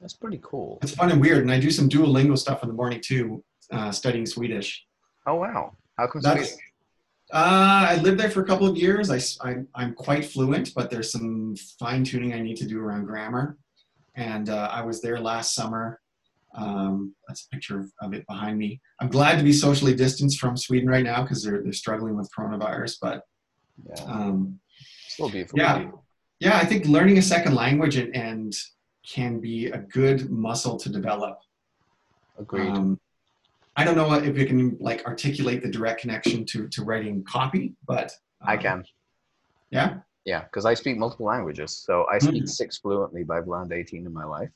That's pretty cool. It's fun and weird. And I do some Duolingo stuff in the morning too, uh, studying Swedish. Oh wow. How come That's, Sweden? Uh, I lived there for a couple of years. I, I, I'm quite fluent, but there's some fine tuning I need to do around grammar. And uh, I was there last summer. Um, that's a picture of, of it behind me. I'm glad to be socially distanced from Sweden right now because they're, they're struggling with coronavirus. But Yeah. um, Still beautiful. yeah. yeah, I think learning a second language and, and can be a good muscle to develop. Agreed. Um, I don't know if you can like articulate the direct connection to to writing copy, but I um, can. Yeah. Yeah, because I speak multiple languages. So I speak Mhm. six fluently, but I've learned 18 in my life.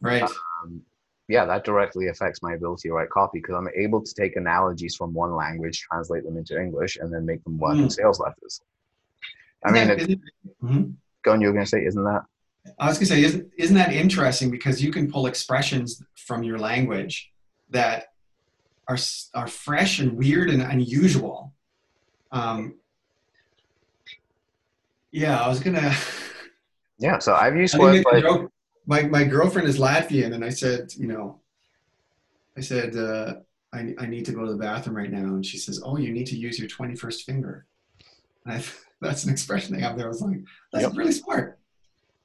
Right. Um, yeah, that directly affects my ability to write copy because I'm able to take analogies from one language, translate them into English, and then make them work in Mm. sales letters. I Isn't mean, that- it, isn't- Mhm. go on, you were going to say, isn't that? I was gonna say, isn't isn't that interesting? Because you can pull expressions from your language that are are fresh and weird and unusual. Um, yeah, I was gonna. Yeah, so I've used words like. My my girlfriend is Latvian, and I said, you know, I said uh, I I need to go to the bathroom right now, and she says, oh, you need to use your twenty first finger. And I, that's an expression they have there. I was like, that's Yep. really smart.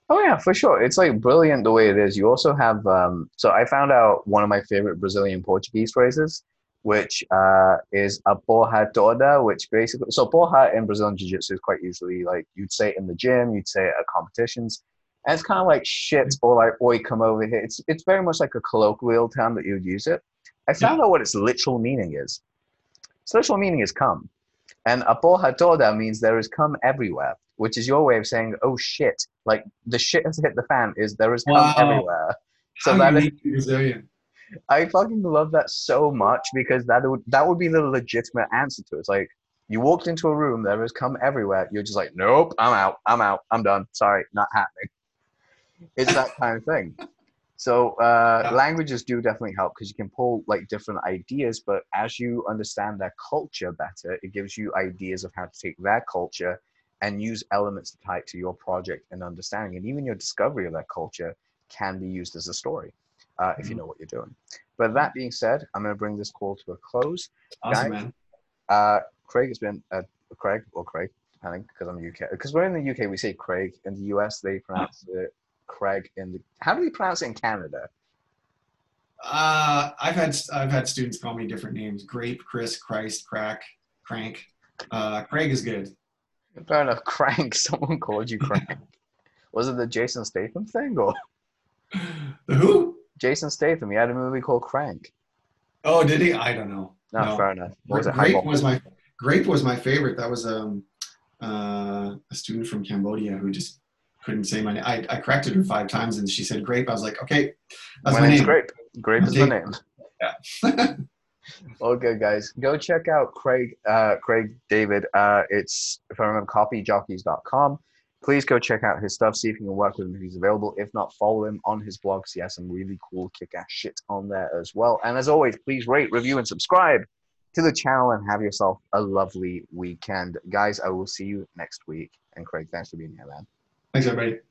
Oh yeah, for sure. It's like brilliant the way it is. You also have, um, so I found out one of my favorite Brazilian Portuguese phrases, which uh, is a porra toda, which basically, so porra in Brazilian Jiu Jitsu is quite usually like you'd say it in the gym, you'd say it at competitions. And it's kind of like shit or like, boy, come over here. It's, it's very much like a colloquial term that you would use it. I found out what its literal meaning is. Its literal meaning is come. And a porra toda means there is cum everywhere, which is your way of saying, oh shit. Like the shit has hit the fan is there is cum Wow. everywhere. So How that is, Brazilian. I fucking love that so much because that would that would be the legitimate answer to it. It's like you walked into a room, there is come everywhere. You're just like, nope, I'm out, I'm out, I'm done. Sorry, not happening. It's that kind of thing. So uh, Yeah. languages do definitely help because you can pull like different ideas, but as you understand their culture better, it gives you ideas of how to take their culture and use elements to tie it to your project and understanding. And even your discovery of that culture can be used as a story uh, if you Mhm. know what you're doing. But that being said, I'm going to bring this call to a close. Awesome, Guys, man. Uh, Craig has been uh, Craig or Craig, depending because I'm UK. Because we're in the UK, we say Craig. In the US, they pronounce it Craig. In the how do we pronounce it in Canada? Uh, I've had I've had students call me different names: Grape, Chris, Christ, Crack, Crank. Uh, Craig is good. Fair enough. Crank. Someone called you Crank. Was it the Jason Statham thing or The who? Jason Statham? He had a movie called Crank. Oh, did he? I don't know. No, No. fair enough. What was it? Grape was my Grape was my favorite. That was um, uh, a student from Cambodia who just couldn't say my name. I, I corrected her five times and she said Grape. I was like, okay, that's my my, name's name. Grape. Grape is the name. Yeah. Okay, guys, go check out Craig, uh, Craig David. Uh, it's if I remember, copyjockeys.com. Please go check out his stuff. See if you can work with him if he's available. If not, follow him on his blogs. He has some really cool kick-ass shit on there as well. And as always, please rate, review, and subscribe to the channel. And have yourself a lovely weekend, guys. I will see you next week. And Craig, thanks for being here, man. Thanks, everybody.